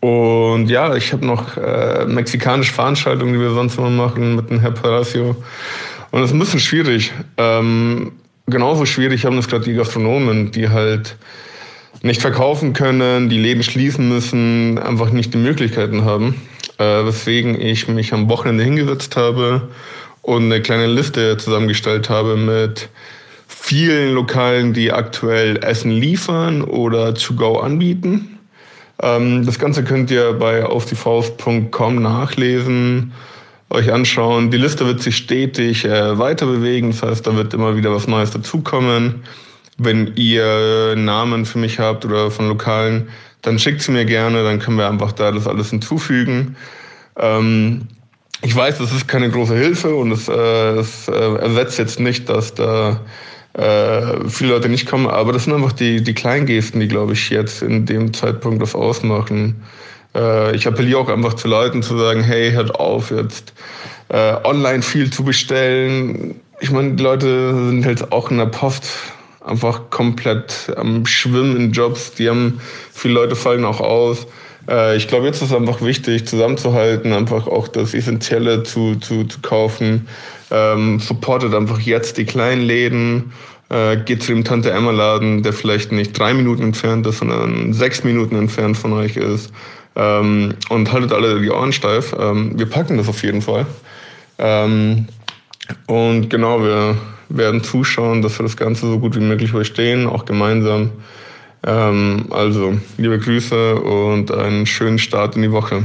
Und ja, ich habe noch äh, mexikanische Veranstaltungen, die wir sonst immer machen mit dem Herr Palacio. Und das ist ein bisschen schwierig. Ähm, genauso schwierig haben das gerade die Gastronomen, die halt nicht verkaufen können, die Läden schließen müssen, einfach nicht die Möglichkeiten haben. Äh, weswegen ich mich am Wochenende hingesetzt habe und eine kleine Liste zusammengestellt habe mit vielen Lokalen, die aktuell Essen liefern oder to go anbieten. Ähm, das Ganze könnt ihr bei aufdiefaust.com nachlesen euch anschauen. Die Liste wird sich stetig äh, weiter bewegen, das heißt, da wird immer wieder was Neues dazukommen. Wenn ihr Namen für mich habt oder von Lokalen, dann schickt sie mir gerne, dann können wir einfach da das alles hinzufügen. Ähm, ich weiß, das ist keine große Hilfe und es, äh, es äh, ersetzt jetzt nicht, dass da äh, viele Leute nicht kommen, aber das sind einfach die, die Kleingesten, die, glaube ich, jetzt in dem Zeitpunkt das ausmachen. Äh, ich appelliere auch einfach zu Leuten zu sagen, hey, hört auf, jetzt äh, online viel zu bestellen. Ich meine, die Leute sind halt auch in der Post einfach komplett am Schwimmen in Jobs. Die haben, viele Leute fallen auch aus. Äh, ich glaube, jetzt ist es einfach wichtig, zusammenzuhalten, einfach auch das Essentielle zu, zu, zu kaufen. Ähm, supportet einfach jetzt die kleinen Läden. Äh, geht zu dem Tante Emma Laden, der vielleicht nicht drei Minuten entfernt ist, sondern sechs Minuten entfernt von euch ist. Ähm, und haltet alle die Ohren steif. Ähm, wir packen das auf jeden Fall. Ähm, und genau, wir werden zuschauen, dass wir das Ganze so gut wie möglich überstehen, auch gemeinsam. Ähm, also, liebe Grüße und einen schönen Start in die Woche.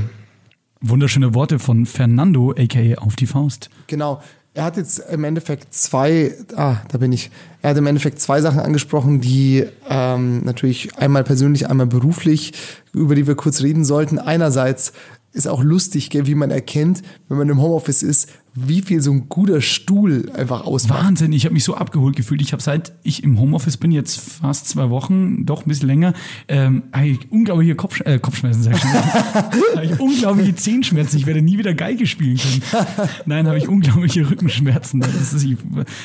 Wunderschöne Worte von Fernando, aka auf die Faust. Genau. Er hat jetzt im Endeffekt zwei, ah, da bin ich. Er hat im Endeffekt zwei Sachen angesprochen, die ähm, natürlich einmal persönlich, einmal beruflich, über die wir kurz reden sollten. Einerseits ist auch lustig, gell, wie man erkennt, wenn man im Homeoffice ist, wie viel so ein guter Stuhl einfach ausmacht. Wahnsinn, ich habe mich so abgeholt gefühlt. Ich habe seit ich im Homeoffice bin, jetzt fast zwei Wochen, doch ein bisschen länger, ähm, unglaubliche Kopf, äh, Kopfschmerzen, sag ich schon. Unglaubliche Zehenschmerzen. Ich werde nie wieder Geige spielen können. Nein, habe ich unglaubliche Rückenschmerzen. Ist,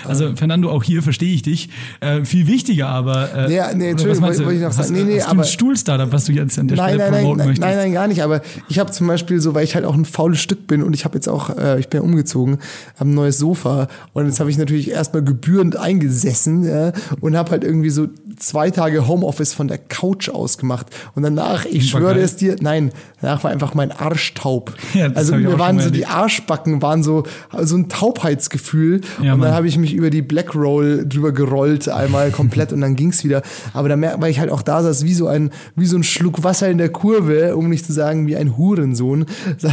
also Fernando, auch hier verstehe ich dich. Äh, viel wichtiger aber. Äh, Ja, nee, Entschuldigung, was wollte ich noch Hast- sagen. Nee, nee, aber- ein Stuhl-Startup, was du jetzt an der Nein, Stelle nein, nein, promoten nein, möchtest? nein, nein, gar nicht. Aber ich habe zum Beispiel so, weil ich halt auch ein faules Stück bin und ich habe jetzt auch, äh, ich bin ja umgezogen, habe ein neues Sofa und jetzt habe ich natürlich erstmal gebührend eingesessen ja, und habe halt irgendwie so zwei Tage Homeoffice von der Couch aus gemacht und danach, ich schwöre geil. es dir, nein, danach war einfach mein Arsch taub. Ja, also mir waren so die. Arschbacken waren so so ein Taubheitsgefühl Ja, und dann habe ich mich über die Black Roll drüber gerollt einmal komplett und dann ging's wieder. Aber da merkt weil ich halt auch da saß wie so ein wie so ein Schluck Wasser in der Kurve, um nicht zu sagen wie ein Hurensohn, sa-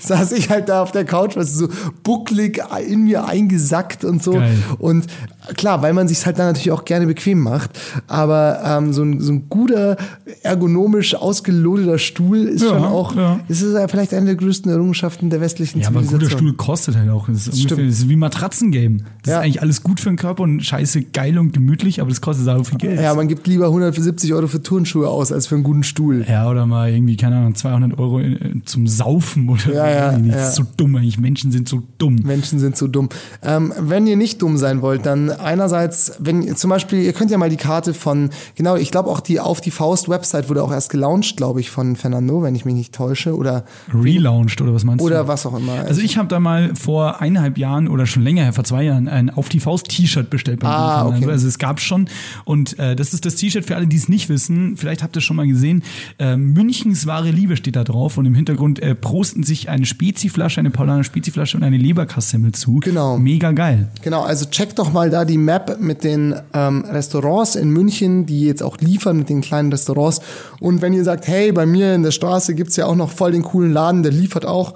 saß ich halt da auf der Couch, was so bucklig in mir eingesackt und so. Geil. Und klar, weil man sich halt dann natürlich auch gerne bequem macht. Aber ähm, so, ein, so ein guter, ergonomisch ausgelodeter Stuhl ist Ja, schon auch, ja. ist es ja vielleicht eine der größten Errungenschaften der westlichen Ja, aber ein guter Zivilisation. Stuhl kostet halt auch. Das ist, ungefähr, das ist wie Matratzengame. Das Ja. ist eigentlich alles gut für den Körper und scheiße geil und gemütlich, aber das kostet sau viel Geld. Ja, man gibt lieber 170 Euro für Turnschuhe aus, als für einen guten Stuhl. Ja, oder mal irgendwie, keine Ahnung, 200 Euro äh, zum Saufen oder Ja, ja, ja. ist so dumm eigentlich. Menschen sind so dumm. Menschen sind so dumm. Ähm, wenn ihr nicht dumm sein wollt, dann einerseits, wenn zum Beispiel, ihr könnt ja mal die Karte von, genau, ich glaube auch die Auf die Faust Website wurde auch erst gelauncht, glaube ich, von Fernando, wenn ich mich nicht täusche, oder, Relaunched oder was meinst oder du? was auch immer. Also ich habe da mal vor eineinhalb Jahren oder schon länger her, vor zwei Jahren, ein Auf die Faust T-Shirt bestellt beim Ah, Fernando. okay. Also es gab schon und äh, das ist das T-Shirt für alle, die es nicht wissen. Vielleicht habt ihr es schon mal gesehen. Äh, Münchens wahre Liebe steht da drauf und im Hintergrund äh, prosten sich eine Speziflasche, eine Paulaner Speziflasche und eine Leberkassemmel zu. Genau. Mega geil. Genau, also checkt doch mal da die Map mit den ähm, Restaurants in München, die jetzt auch liefern mit den kleinen Restaurants. Und wenn ihr sagt, hey, bei mir in der Straße gibt's ja auch noch voll den coolen Laden, der liefert auch,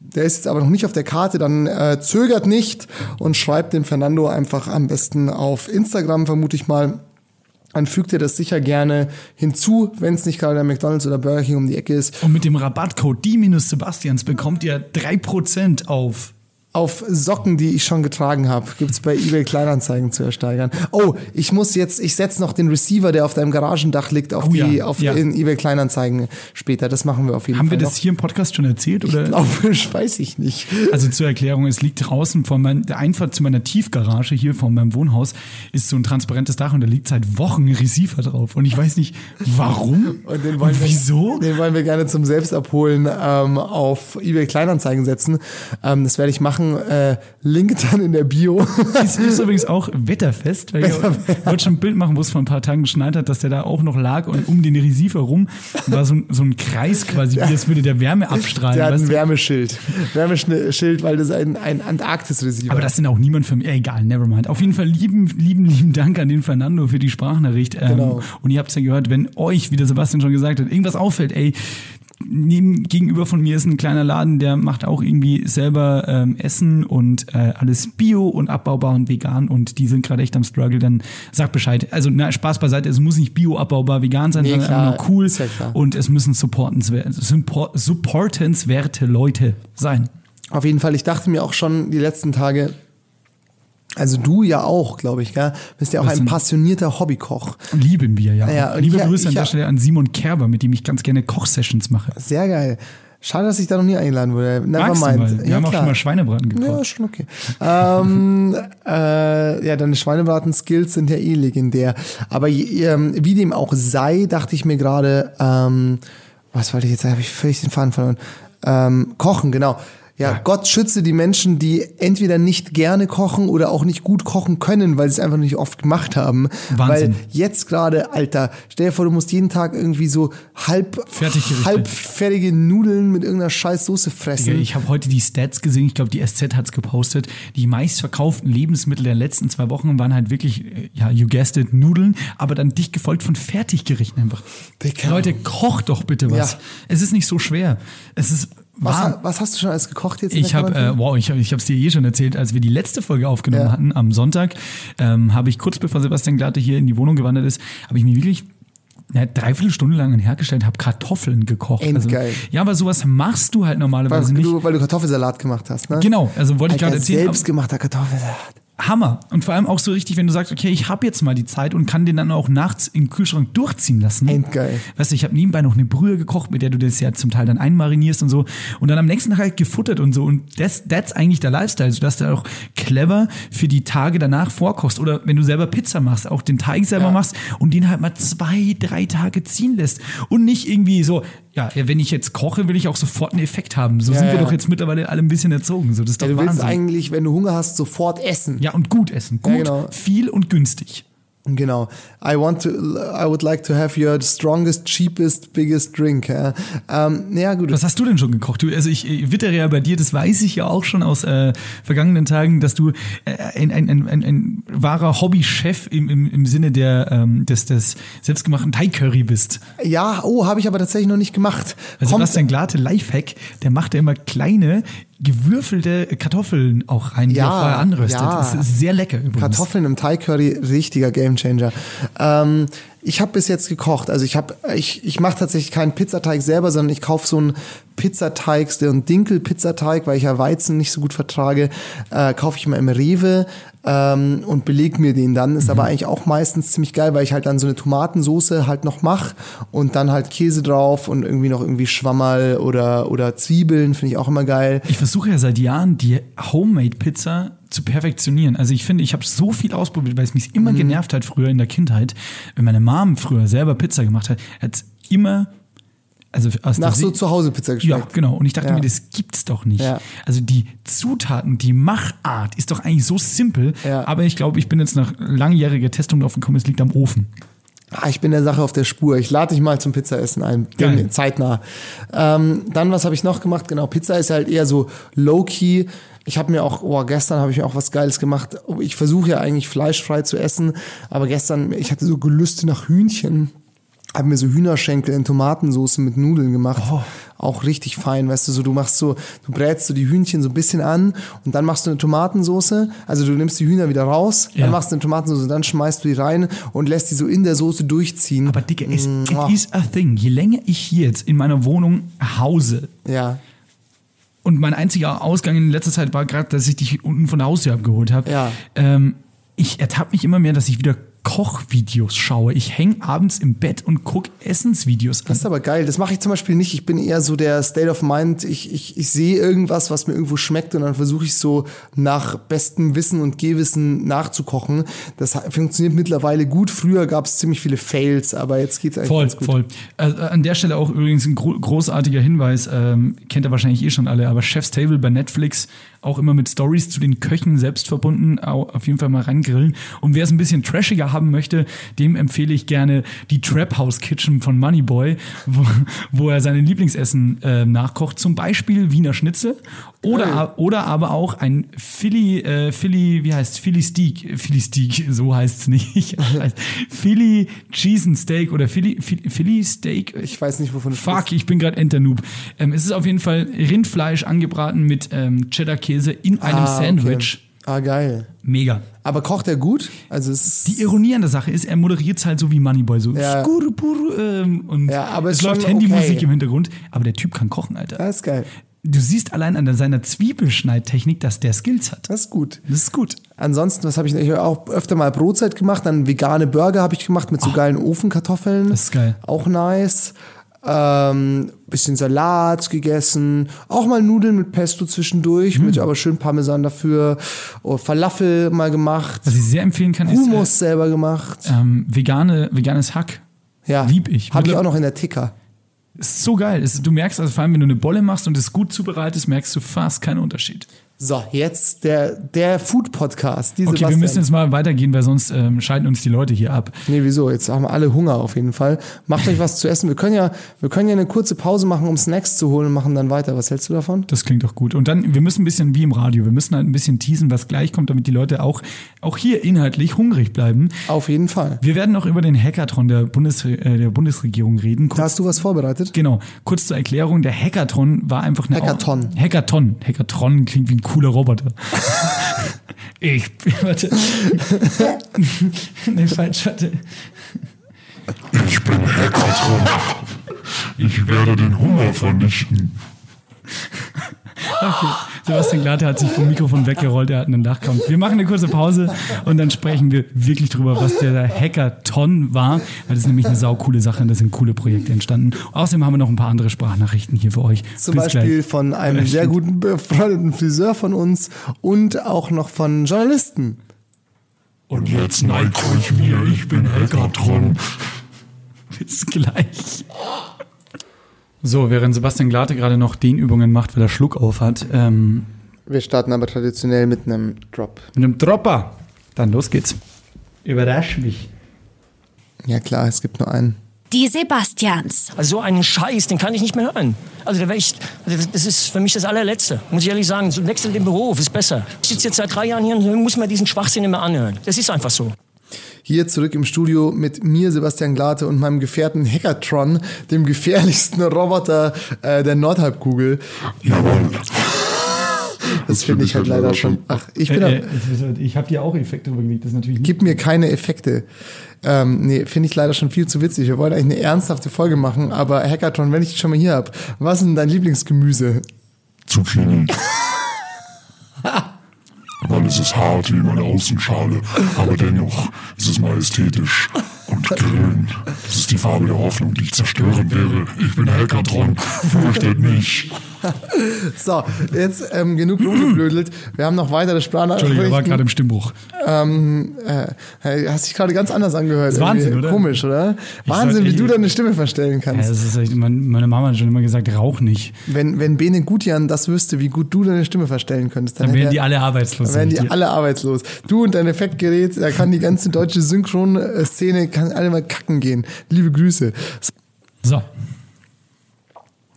der ist jetzt aber noch nicht auf der Karte, dann äh, zögert nicht und schreibt dem Fernando einfach am besten auf Instagram, vermute ich mal. Dann fügt ihr das sicher gerne hinzu, wenn es nicht gerade der McDonalds oder Burger King um die Ecke ist. Und mit dem Rabattcode die-sebastians bekommt ihr 3% auf. Auf Socken, die ich schon getragen habe, gibt's bei eBay Kleinanzeigen zu ersteigern. Oh, ich muss jetzt, ich setze noch den Receiver, der auf deinem Garagendach liegt, auf Oh die, ja, auf ja. in eBay Kleinanzeigen später. Das machen wir auf jeden Haben Fall. wir das hier im Podcast schon erzählt? Oder? noch. Glaube ich, weiß ich nicht. Also zur Erklärung, es liegt draußen vor mein, der Einfahrt zu meiner Tiefgarage hier vor meinem Wohnhaus ist so ein transparentes Dach und da liegt seit Wochen ein Receiver drauf. Und ich weiß nicht, warum Und den wollen und wir, wieso. Den wollen wir gerne zum Selbstabholen ähm, auf eBay Kleinanzeigen setzen. Ähm, das werde ich machen. Äh, Link dann in der Bio. Es ist übrigens auch wetterfest, weil ich wollte schon ein Bild machen, wo es vor ein paar Tagen geschneit hat, dass der da auch noch lag und um den Receiver rum war so ein, so ein Kreis quasi, wie als würde der Wärme abstrahlen. Der hat ein? Wärmeschild. Wärmeschild, weil das ein, ein Antarktis-Receiver Aber das sind auch niemand für mich. Egal, nevermind. Auf jeden Fall lieben, lieben, lieben Dank an den Fernando für die Sprachnachricht. Ähm, Genau. Und ihr habt es ja gehört, wenn euch, wie der Sebastian schon gesagt hat, irgendwas auffällt, ey, neben, gegenüber von mir ist ein kleiner Laden, der macht auch irgendwie selber ähm, Essen und äh, alles bio und abbaubar und vegan und die sind gerade echt am Struggle, dann sagt Bescheid. Also na, Spaß beiseite, es muss nicht bio, abbaubar, vegan sein, Nee, sondern klar, einfach nur cool ja und es müssen supportenswerte, support, supportenswerte Leute sein. Auf jeden Fall, ich dachte mir auch schon die letzten Tage, also du ja auch, glaube ich, gell? bist ja auch ein passionierter Hobbykoch. Lieben wir, ja. Ja, Liebe ich- Grüße an ich- der Stelle an Simon Kerber, mit dem ich ganz gerne Kochsessions mache. Sehr geil. Schade, dass ich da noch nie eingeladen wurde. Never Magst mind. Wir haben auch klar. schon mal Schweinebraten gekocht. Ja, schon okay. ähm, äh, ja, deine Schweinebraten-Skills sind ja eh legendär. Aber ähm, wie dem auch sei, dachte ich mir gerade, ähm, was wollte ich jetzt, habe ich völlig den Faden verloren. Ähm, kochen, genau. Ja, Ja. Gott schütze die Menschen, die entweder nicht gerne kochen oder auch nicht gut kochen können, weil sie es einfach nicht oft gemacht haben. Wahnsinn. Weil jetzt gerade, Alter, stell dir vor, du musst jeden Tag irgendwie so halb, halbfertige Nudeln mit irgendeiner scheiß Soße fressen. Digga, Ich habe heute die Stats gesehen, ich glaube, die SZ hat's gepostet. Die meistverkauften Lebensmittel der letzten zwei Wochen waren halt wirklich, äh, ja, you guessed it, Nudeln, aber dann dicht gefolgt von Fertiggerichten einfach. Leute, kocht doch bitte was. Ja. Es ist nicht so schwer. Es ist Was, was hast du schon alles gekocht jetzt? Ich habe, äh, wow, ich habe ich es dir eh schon erzählt, als wir die letzte Folge aufgenommen Ja. hatten am Sonntag, ähm, habe ich kurz bevor Sebastian Glatte hier in die Wohnung gewandert ist, habe ich mir wirklich ja, dreiviertel Stunde lang hergestellt, habe Kartoffeln gekocht. Endgeil. ja, aber sowas machst du halt normalerweise weil, nicht. du, weil du Kartoffelsalat gemacht hast, ne? Genau, also wollte ich gerade erzählen. Selbstgemachter Kartoffelsalat. Hammer. Und vor allem auch so richtig, wenn du sagst, okay, ich habe jetzt mal die Zeit und kann den dann auch nachts im Kühlschrank durchziehen lassen. Endgeil. Weißt du, ich habe nebenbei noch eine Brühe gekocht, mit der du das ja zum Teil dann einmarinierst und so. Und dann am nächsten Tag halt gefuttert und so. Und das, that's eigentlich der Lifestyle, sodass du auch clever für die Tage danach vorkochst. Oder wenn du selber Pizza machst, auch den Teig selber Ja. machst und den halt mal zwei, drei Tage ziehen lässt. Und nicht irgendwie so, ja, wenn ich jetzt koche, will ich auch sofort einen Effekt haben. So Ja, sind wir ja. doch jetzt mittlerweile alle ein bisschen erzogen. So, das ist doch Ja, du willst Wahnsinn. eigentlich, wenn du Hunger hast, sofort essen. Ja, und gut essen. Gut, genau. viel und günstig. Genau. I want to, I would like to have your strongest, cheapest, biggest drink. Ja, ähm, ja gut. Was hast du denn schon gekocht? Du, also ich äh, wittere ja bei dir, das weiß ich ja auch schon aus äh, vergangenen Tagen, dass du äh, ein, ein, ein, ein, ein wahrer Hobbychef im, im, im Sinne der, ähm, des, des selbstgemachten Thai-Curry bist. Ja, oh, habe ich aber tatsächlich noch nicht gemacht. Also Kommt- Sebastian Glate, Lifehack, der macht ja immer kleine, gewürfelte Kartoffeln auch rein, die Ja, er vorher anröstet. ja. Das ist sehr lecker übrigens. Kartoffeln im Thai Curry, richtiger Gamechanger. Ähm, ich habe bis jetzt gekocht. Also ich habe, ich, ich mache tatsächlich keinen Pizzateig selber, sondern ich kaufe so einen Pizzateig, so einen Dinkel-Pizzateig, weil ich ja Weizen nicht so gut vertrage, äh, kaufe ich mal im Rewe ähm, und beleg mir den dann. Ist aber eigentlich auch meistens ziemlich geil, weil ich halt dann so eine Tomatensoße halt noch mache und dann halt Käse drauf und irgendwie noch irgendwie Schwammerl oder, oder Zwiebeln, finde ich auch immer geil. Ich versuche ja seit Jahren die Homemade-Pizza zu perfektionieren. Also ich finde, ich habe so viel ausprobiert, weil es mich immer Mhm. genervt hat früher in der Kindheit. Wenn meine Mom früher selber Pizza gemacht hat, hat es immer also aus der Nach so zu Hause Pizza Ja, geschmeckt. genau. Und ich dachte Ja. mir, das gibt's doch nicht. Ja. Also die Zutaten, die Machart ist doch eigentlich so simpel. Ja. Aber ich glaube, ich bin jetzt nach langjähriger Testung drauf gekommen, es liegt am Ofen. Ah, ich bin der Sache auf der Spur. Ich lade dich mal zum Pizzaessen ein. Dem- Zeitnah. Ähm, dann, was habe ich noch gemacht? Genau, Pizza ist halt eher so low-key. Ich habe mir auch, oh, gestern habe ich mir auch was Geiles gemacht. Ich versuche ja eigentlich fleischfrei zu essen, aber gestern, ich hatte so Gelüste nach Hühnchen. Habe mir so Hühnerschenkel in Tomatensauce mit Nudeln gemacht. Oh. Auch richtig fein, weißt du, so du machst so, du brätst so die Hühnchen so ein bisschen an und dann machst du eine Tomatensauce. Also du nimmst die Hühner wieder raus, Ja. dann machst du eine Tomatensauce, dann schmeißt du die rein und lässt die so in der Soße durchziehen. Aber Digga, es, it Mua. is a thing. Je länger ich hier jetzt in meiner Wohnung hause, Ja, Und mein einziger Ausgang in letzter Zeit war gerade, dass ich dich unten von der Haustür abgeholt habe. Ja. Ähm, ich ertappe mich immer mehr, dass ich wieder Kochvideos schaue. Ich hänge abends im Bett und gucke Essensvideos an. das ist aber geil. Das mache ich zum Beispiel nicht. Ich bin eher so der State of Mind. Ich, ich, ich sehe irgendwas, was mir irgendwo schmeckt und dann versuche ich so nach bestem Wissen und Gehwissen nachzukochen. Das funktioniert mittlerweile gut. Früher gab es ziemlich viele Fails, aber jetzt geht's eigentlich Voll, ganz gut. voll. Also, an der Stelle auch übrigens ein gro großartiger Hinweis, ähm, kennt ihr wahrscheinlich eh schon alle, aber Chef's Table bei Netflix auch immer mit Stories zu den Köchen selbst verbunden, au- auf jeden Fall mal reingrillen. Und wer es ein bisschen trashiger haben möchte, dem empfehle ich gerne die Trap House Kitchen von Moneyboy, wo, wo er seine Lieblingsessen äh, nachkocht, zum Beispiel Wiener Schnitzel oder, oder aber auch ein Philly, äh, Philly, wie heißt Philly Steak, Philly Steak, so heißt es nicht, Philly Cheese and Steak oder Philly, Philly, Philly Steak, Ich weiß nicht, wovon du Fuck, ich bin gerade Enternoob. Ähm, es ist auf jeden Fall Rindfleisch angebraten mit ähm, Cheddar-Käse in einem Ah, okay. Sandwich. Ah, geil. Mega. Aber kocht er gut? Also es Die Ironie an der Sache ist, er moderiert halt so wie Moneyboy, so Ja. skuru, puru, ähm, und Ja, aber es läuft Handymusik okay. im Hintergrund, aber der Typ kann kochen, Alter. das ist geil. Du siehst allein an seiner Zwiebelschneidtechnik, dass der Skills hat. Das ist gut. Das ist gut. Ansonsten, was habe ich, ich hab auch öfter mal Brotzeit gemacht, dann vegane Burger habe ich gemacht mit so geilen Ofenkartoffeln. Das ist geil. Auch nice. Ähm, bisschen Salat gegessen, auch mal Nudeln mit Pesto zwischendurch, Mhm. mit aber schön Parmesan dafür. Oh, Falafel mal gemacht, Was ich sehr empfehlen kann, Hummus selber gemacht. ist äh, ähm, vegane, veganes Hack. Ja, lieb ich. Habe ich auch noch in der Ticker. Ist so geil. Du merkst, also vor allem, wenn du eine Bolle machst und es gut zubereitest, merkst du fast keinen Unterschied. So, jetzt der, der Food-Podcast. Okay, wir Sebastian. müssen jetzt mal weitergehen, weil sonst ähm, schalten uns die Leute hier ab. Nee, wieso? Jetzt haben wir alle Hunger auf jeden Fall. Macht euch was zu essen. Wir können ja, wir können ja eine kurze Pause machen, um Snacks zu holen und machen dann weiter. Was hältst du davon? Das klingt doch gut. Und dann, wir müssen ein bisschen wie im Radio, wir müssen halt ein bisschen teasen, was gleich kommt, damit die Leute auch, auch hier inhaltlich hungrig bleiben. Auf jeden Fall. Wir werden noch über den Hackathon der, Bundes, äh, der Bundesregierung reden. Da Kurz, hast du was vorbereitet? genau, kurz zur Erklärung, der Hackathon war einfach eine... Hackathon. Hackathon. Hackathon klingt wie ein cooler Roboter. ich, warte. nee, falsch, warte. Ich bin Hackathon. Ich werde den Hunger vernichten. Okay. Sebastian Glatte hat sich vom Mikrofon weggerollt, er hat einen Dachkampf. Wir machen eine kurze Pause und dann sprechen wir wirklich drüber, was der Hackathon war. Weil das ist nämlich eine saukoole Sache und da sind coole Projekte entstanden. Außerdem haben wir noch ein paar andere Sprachnachrichten hier für euch. Zum Bis Beispiel gleich. von einem sehr guten befreundeten Friseur von uns und auch noch von Journalisten. Und jetzt neigt euch mir, ich bin Hackathon. Bis gleich. So, während Sebastian Glate gerade noch Dehnübungen macht, weil er Schluck auf hat, ähm, Wir starten aber traditionell mit einem Drop. mit einem Dropper. Dann los geht's. Überrasch mich. Ja klar, es gibt nur einen. Die Sebastians. Also so einen Scheiß, den kann ich nicht mehr hören. Also, da ich, also das ist für mich das allerletzte. Muss ich ehrlich sagen, so wechsel den Beruf, ist besser. Ich sitze jetzt seit drei Jahren hier und muss mir diesen Schwachsinn immer anhören. Das ist einfach so. Hier zurück im Studio mit mir, Sebastian Glate, und meinem Gefährten Hackatron, dem gefährlichsten Roboter äh, der Nordhalbkugel. Jawohl. Das finde ich halt leider schon. Ach, ich bin Äh, da, äh, ich habe dir auch Effekte drüber gelegt, das ist natürlich nicht. gib mir keine Effekte. Ähm, nee, finde ich leider schon viel zu witzig. Wir wollen eigentlich eine ernsthafte Folge machen, aber Hackathon, wenn ich dich schon mal hier hab, was ist denn dein Lieblingsgemüse? Zucchini. Weil es ist hart wie meine Außenschale, aber dennoch ist es majestätisch und grün. Das ist die Farbe der Hoffnung, die ich zerstören werde. Ich bin Hackathon, fürchtet mich. So, jetzt ähm, genug rumgeblödelt. Wir haben noch weitere Entschuldigung, ich war gerade im Stimmbruch. Ähm, äh, hast dich gerade ganz anders angehört. ist Wahnsinn, oder? Komisch, oder? Ich Wahnsinn, wie du deine Stimme verstellen Ja, kannst. das ist echt, mein, meine Mama hat schon immer gesagt, rauch nicht. Wenn, wenn Bene Gutjan das wüsste, wie gut du deine Stimme verstellen könntest, dann, Dann wären die alle arbeitslos. dann wären die alle arbeitslos. Du und dein Effektgerät, da kann die ganze deutsche Synchron-Szene kann alle mal kacken gehen. Liebe Grüße. So,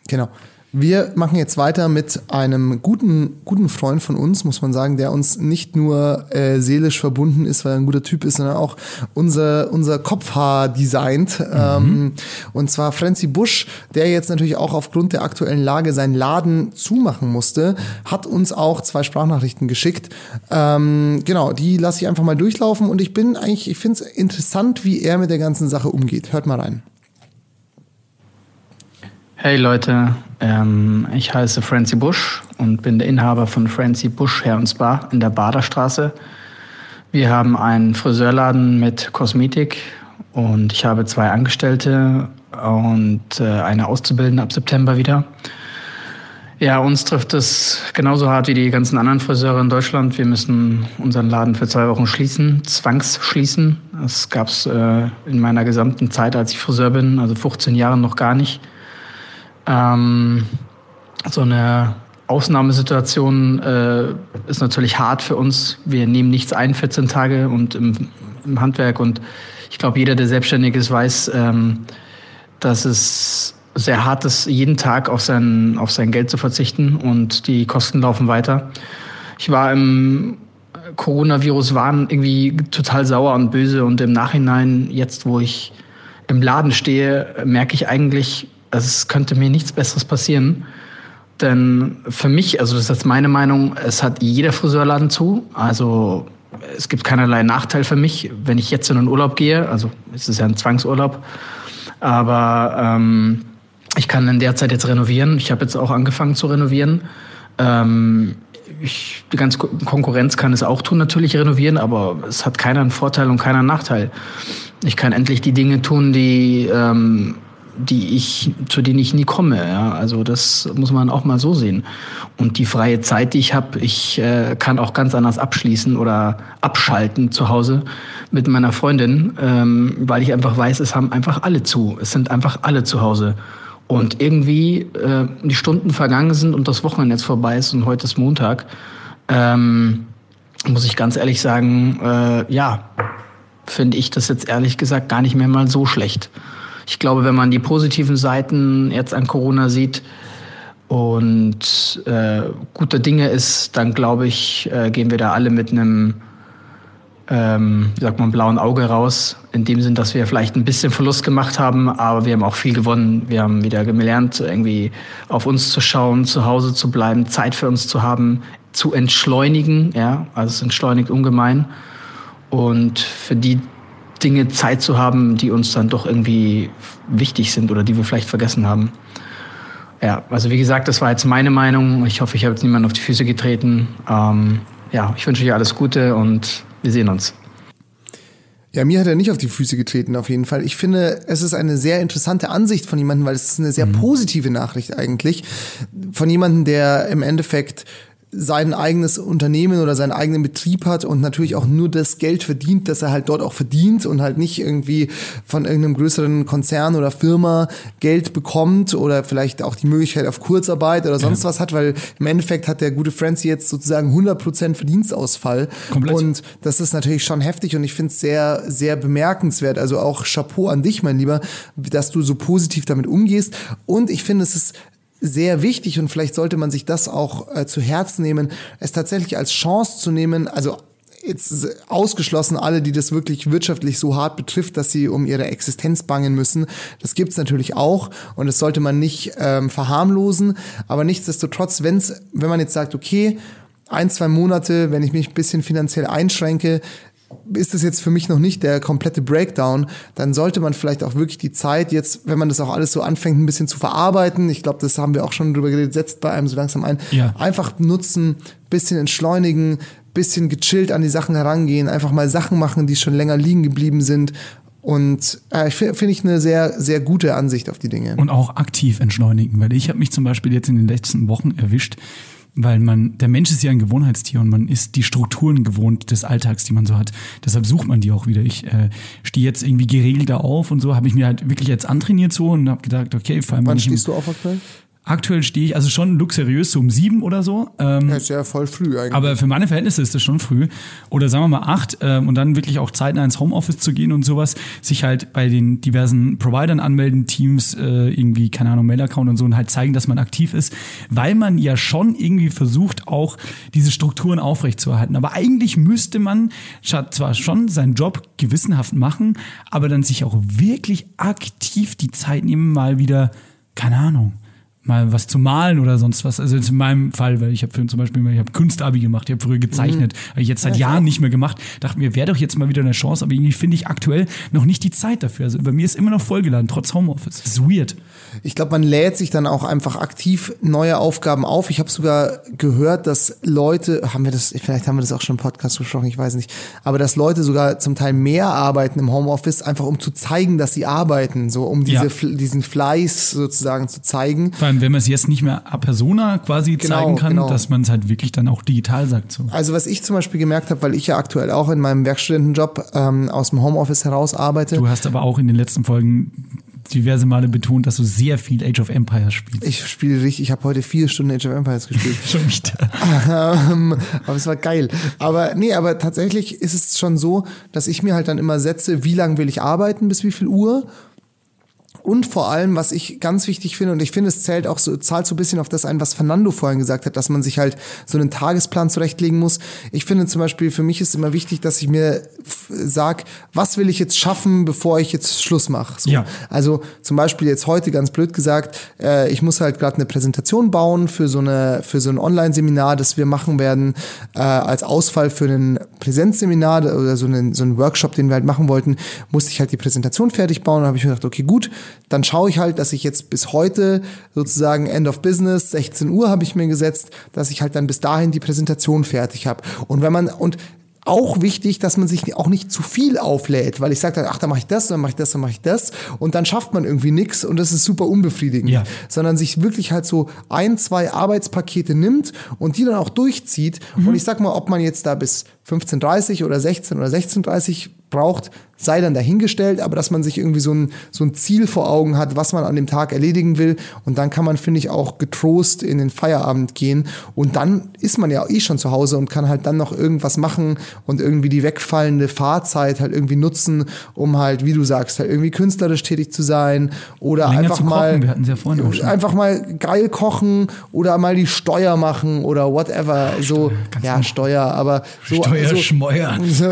Genau. Wir machen jetzt weiter mit einem guten, guten Freund von uns, muss man sagen, der uns nicht nur äh, seelisch verbunden ist, weil er ein guter Typ ist, sondern auch unser, unser Kopfhaar designt. Ähm, und zwar Franzi Busch, der jetzt natürlich auch aufgrund der aktuellen Lage seinen Laden zumachen musste, hat uns auch zwei Sprachnachrichten geschickt. Ähm, genau, die lasse ich einfach mal durchlaufen und ich bin eigentlich, ich finde es interessant, wie er mit der ganzen Sache umgeht. Hört mal rein. Hey Leute, ähm, ich heiße Francie Busch und bin der Inhaber von Francie Busch Hair und Spa in der Baderstraße. Wir haben einen Friseurladen mit Kosmetik und ich habe zwei Angestellte und äh, eine Auszubildende ab September wieder. Ja, uns trifft es genauso hart wie die ganzen anderen Friseure in Deutschland. Wir müssen unseren Laden für zwei Wochen schließen, zwangsschließen. Das gab es äh, in meiner gesamten Zeit, als ich Friseur bin, also 15 Jahre noch gar nicht. Ähm, so eine Ausnahmesituation äh, ist natürlich hart für uns. Wir nehmen nichts ein 14 Tage und im, im Handwerk und ich glaube, jeder, der selbstständig ist, weiß, ähm, dass es sehr hart ist, jeden Tag auf sein, auf sein Geld zu verzichten und die Kosten laufen weiter. Ich war im Coronavirus waren irgendwie total sauer und böse und im Nachhinein, jetzt wo ich im Laden stehe, merke ich eigentlich, es könnte mir nichts Besseres passieren. Denn für mich, also das ist jetzt meine Meinung, es hat jeder Friseurladen zu. Also es gibt keinerlei Nachteil für mich, wenn ich jetzt in den Urlaub gehe. Also es ist ja ein Zwangsurlaub. Aber ähm, ich kann in der Zeit jetzt renovieren. Ich habe jetzt auch angefangen zu renovieren. Ähm, ich, die ganze Ko- Konkurrenz kann es auch tun, natürlich renovieren, aber es hat keiner einen Vorteil und keiner einen Nachteil. Ich kann endlich die Dinge tun, die, ähm, die ich, zu denen ich nie komme. Ja? Also das muss man auch mal so sehen. Und die freie Zeit, die ich habe, ich äh, kann auch ganz anders abschließen oder abschalten zu Hause mit meiner Freundin, ähm, weil ich einfach weiß, es haben einfach alle zu. Es sind einfach alle zu Hause. Und irgendwie äh, die Stunden vergangen sind und das Wochenende jetzt vorbei ist und heute ist Montag, ähm, muss ich ganz ehrlich sagen, äh, ja, finde ich das jetzt ehrlich gesagt gar nicht mehr mal so schlecht. Ich glaube, wenn man die positiven Seiten jetzt an Corona sieht und äh, guter Dinge ist, dann glaube ich, äh, gehen wir da alle mit einem ähm, sagt man, blauen Auge raus. In dem Sinn, dass wir vielleicht ein bisschen Verlust gemacht haben, aber wir haben auch viel gewonnen. Wir haben wieder gelernt, irgendwie auf uns zu schauen, zu Hause zu bleiben, Zeit für uns zu haben, zu entschleunigen. Ja, also es entschleunigt ungemein. Und für die Dinge Zeit zu haben, die uns dann doch irgendwie wichtig sind oder die wir vielleicht vergessen haben. Ja, also wie gesagt, das war jetzt meine Meinung. Ich hoffe, ich habe jetzt niemanden auf die Füße getreten. Ähm, ja, ich wünsche euch alles Gute und wir sehen uns. Ja, mir hat er nicht auf die Füße getreten, auf jeden Fall. Ich finde, es ist eine sehr interessante Ansicht von jemandem, weil es ist eine sehr positive Nachricht eigentlich. Von jemandem, der im Endeffekt sein eigenes Unternehmen oder seinen eigenen Betrieb hat und natürlich auch nur das Geld verdient, das er halt dort auch verdient und halt nicht irgendwie von irgendeinem größeren Konzern oder Firma Geld bekommt oder vielleicht auch die Möglichkeit auf Kurzarbeit oder sonst was hat, weil im Endeffekt hat der gute Francie jetzt sozusagen 100% Verdienstausfall Komplett. und das ist natürlich schon heftig und ich finde es sehr, sehr bemerkenswert. Also auch Chapeau an dich, mein Lieber, dass du so positiv damit umgehst. Und ich finde, es ist sehr wichtig und vielleicht sollte man sich das auch äh, zu Herzen nehmen, es tatsächlich als Chance zu nehmen, also jetzt ausgeschlossen alle, die das wirklich wirtschaftlich so hart betrifft, dass sie um ihre Existenz bangen müssen. Das gibt's natürlich auch und das sollte man nicht ähm, verharmlosen, aber nichtsdestotrotz, wenn's, wenn man jetzt sagt, okay, ein, zwei Monate, wenn ich mich ein bisschen finanziell einschränke, ist das jetzt für mich noch nicht der komplette Breakdown, dann sollte man vielleicht auch wirklich die Zeit jetzt, wenn man das auch alles so anfängt, ein bisschen zu verarbeiten, ich glaube, das haben wir auch schon drüber geredet, setzt bei einem so langsam ein, Ja. einfach nutzen, bisschen entschleunigen, bisschen gechillt an die Sachen herangehen, einfach mal Sachen machen, die schon länger liegen geblieben sind und äh, finde ich eine sehr, sehr gute Ansicht auf die Dinge. Und auch aktiv entschleunigen, weil ich habe mich zum Beispiel jetzt in den letzten Wochen erwischt, weil man, der Mensch ist ja ein Gewohnheitstier und man ist die Strukturen gewohnt des Alltags, die man so hat. Deshalb sucht man die auch wieder. Ich äh, stehe jetzt irgendwie geregelter auf und so, habe ich mir halt wirklich jetzt antrainiert so und habe gedacht, okay, vor allem Wann stehst du auf aktuell? Aktuell stehe ich also schon luxuriös so um sieben oder so. Ähm, Ja, ist ja voll früh eigentlich. aber für meine Verhältnisse ist das schon früh. Oder sagen wir mal acht ähm, und dann wirklich auch zeitnah ins Homeoffice zu gehen und sowas, sich halt bei den diversen Providern anmelden, Teams, äh, irgendwie, keine Ahnung, Mail-Account und so und halt zeigen, dass man aktiv ist, weil man ja schon irgendwie versucht, auch diese Strukturen aufrechtzuerhalten. Aber eigentlich müsste man zwar schon seinen Job gewissenhaft machen, aber dann sich auch wirklich aktiv die Zeit nehmen, mal wieder, keine Ahnung, mal was zu malen oder sonst was. Also jetzt in meinem Fall, weil ich habe zum Beispiel, ich habe Kunstabi gemacht, ich habe früher gezeichnet, habe ich jetzt seit Jahren nicht mehr gemacht. Dachte mir, wäre doch jetzt mal wieder eine Chance, aber irgendwie finde ich aktuell noch nicht die Zeit dafür. Also bei mir ist immer noch vollgeladen, trotz Homeoffice. Das ist weird. Ich glaube, man lädt sich dann auch einfach aktiv neue Aufgaben auf. Ich habe sogar gehört, dass Leute, haben wir das, vielleicht haben wir das auch schon im Podcast besprochen, ich weiß nicht, aber dass Leute sogar zum Teil mehr arbeiten im Homeoffice, einfach um zu zeigen, dass sie arbeiten, so um diese, Ja. Diesen Fleiß sozusagen zu zeigen. Vor allem, wenn man es jetzt nicht mehr a persona quasi Genau, zeigen kann, genau. dass man es halt wirklich dann auch digital sagt. So. Also was ich zum Beispiel gemerkt habe, weil ich ja aktuell auch in meinem Werkstudentenjob ähm, aus dem Homeoffice heraus arbeite. Du hast aber auch in den letzten Folgen diverse Male betont, dass du sehr viel Age of Empires spielst. Ich spiele richtig, ich habe heute vier Stunden Age of Empires gespielt. Schon wieder. ähm, aber es war geil. Aber nee, aber tatsächlich ist es schon so, dass ich mir halt dann immer setze, wie lange will ich arbeiten, bis wie viel Uhr. Und vor allem, was ich ganz wichtig finde, und ich finde, es zählt auch so, zahlt so ein bisschen auf das ein, was Fernando vorhin gesagt hat, dass man sich halt so einen Tagesplan zurechtlegen muss. Ich finde zum Beispiel, für mich ist immer wichtig, dass ich mir sag, was will ich jetzt schaffen, bevor ich jetzt Schluss mache. So. Ja. Also zum Beispiel jetzt heute ganz blöd gesagt, äh, ich muss halt gerade eine Präsentation bauen für so eine für so ein Online-Seminar, das wir machen werden äh, als Ausfall für ein Präsenzseminar oder so einen so einen Workshop, den wir halt machen wollten, musste ich halt die Präsentation fertig bauen. Und habe ich mir gedacht, okay gut, dann schaue ich halt, dass ich jetzt bis heute sozusagen End of Business 16 Uhr habe ich mir gesetzt, dass ich halt dann bis dahin die Präsentation fertig habe. Und wenn man und auch wichtig, dass man sich auch nicht zu viel auflädt, weil ich sage dann, ach, dann mache ich das, dann mache ich das, dann mache ich das und dann schafft man irgendwie nichts und das ist super unbefriedigend. Ja. Sondern sich wirklich halt so ein, zwei Arbeitspakete nimmt und die dann auch durchzieht. Und ich sag mal, ob man jetzt da bis 15.30 oder 16 oder 16.30 braucht, sei dann dahingestellt, aber dass man sich irgendwie so ein, so ein Ziel vor Augen hat, was man an dem Tag erledigen will. Und dann kann man, finde ich, auch getrost in den Feierabend gehen. Und dann ist man ja eh schon zu Hause und kann halt dann noch irgendwas machen und irgendwie die wegfallende Fahrzeit halt irgendwie nutzen, um halt, wie du sagst, halt irgendwie künstlerisch tätig zu sein oder Länger einfach mal ja einfach mal geil kochen oder mal die Steuer machen oder whatever. so ganz ja. Steuer, aber so Steuer so,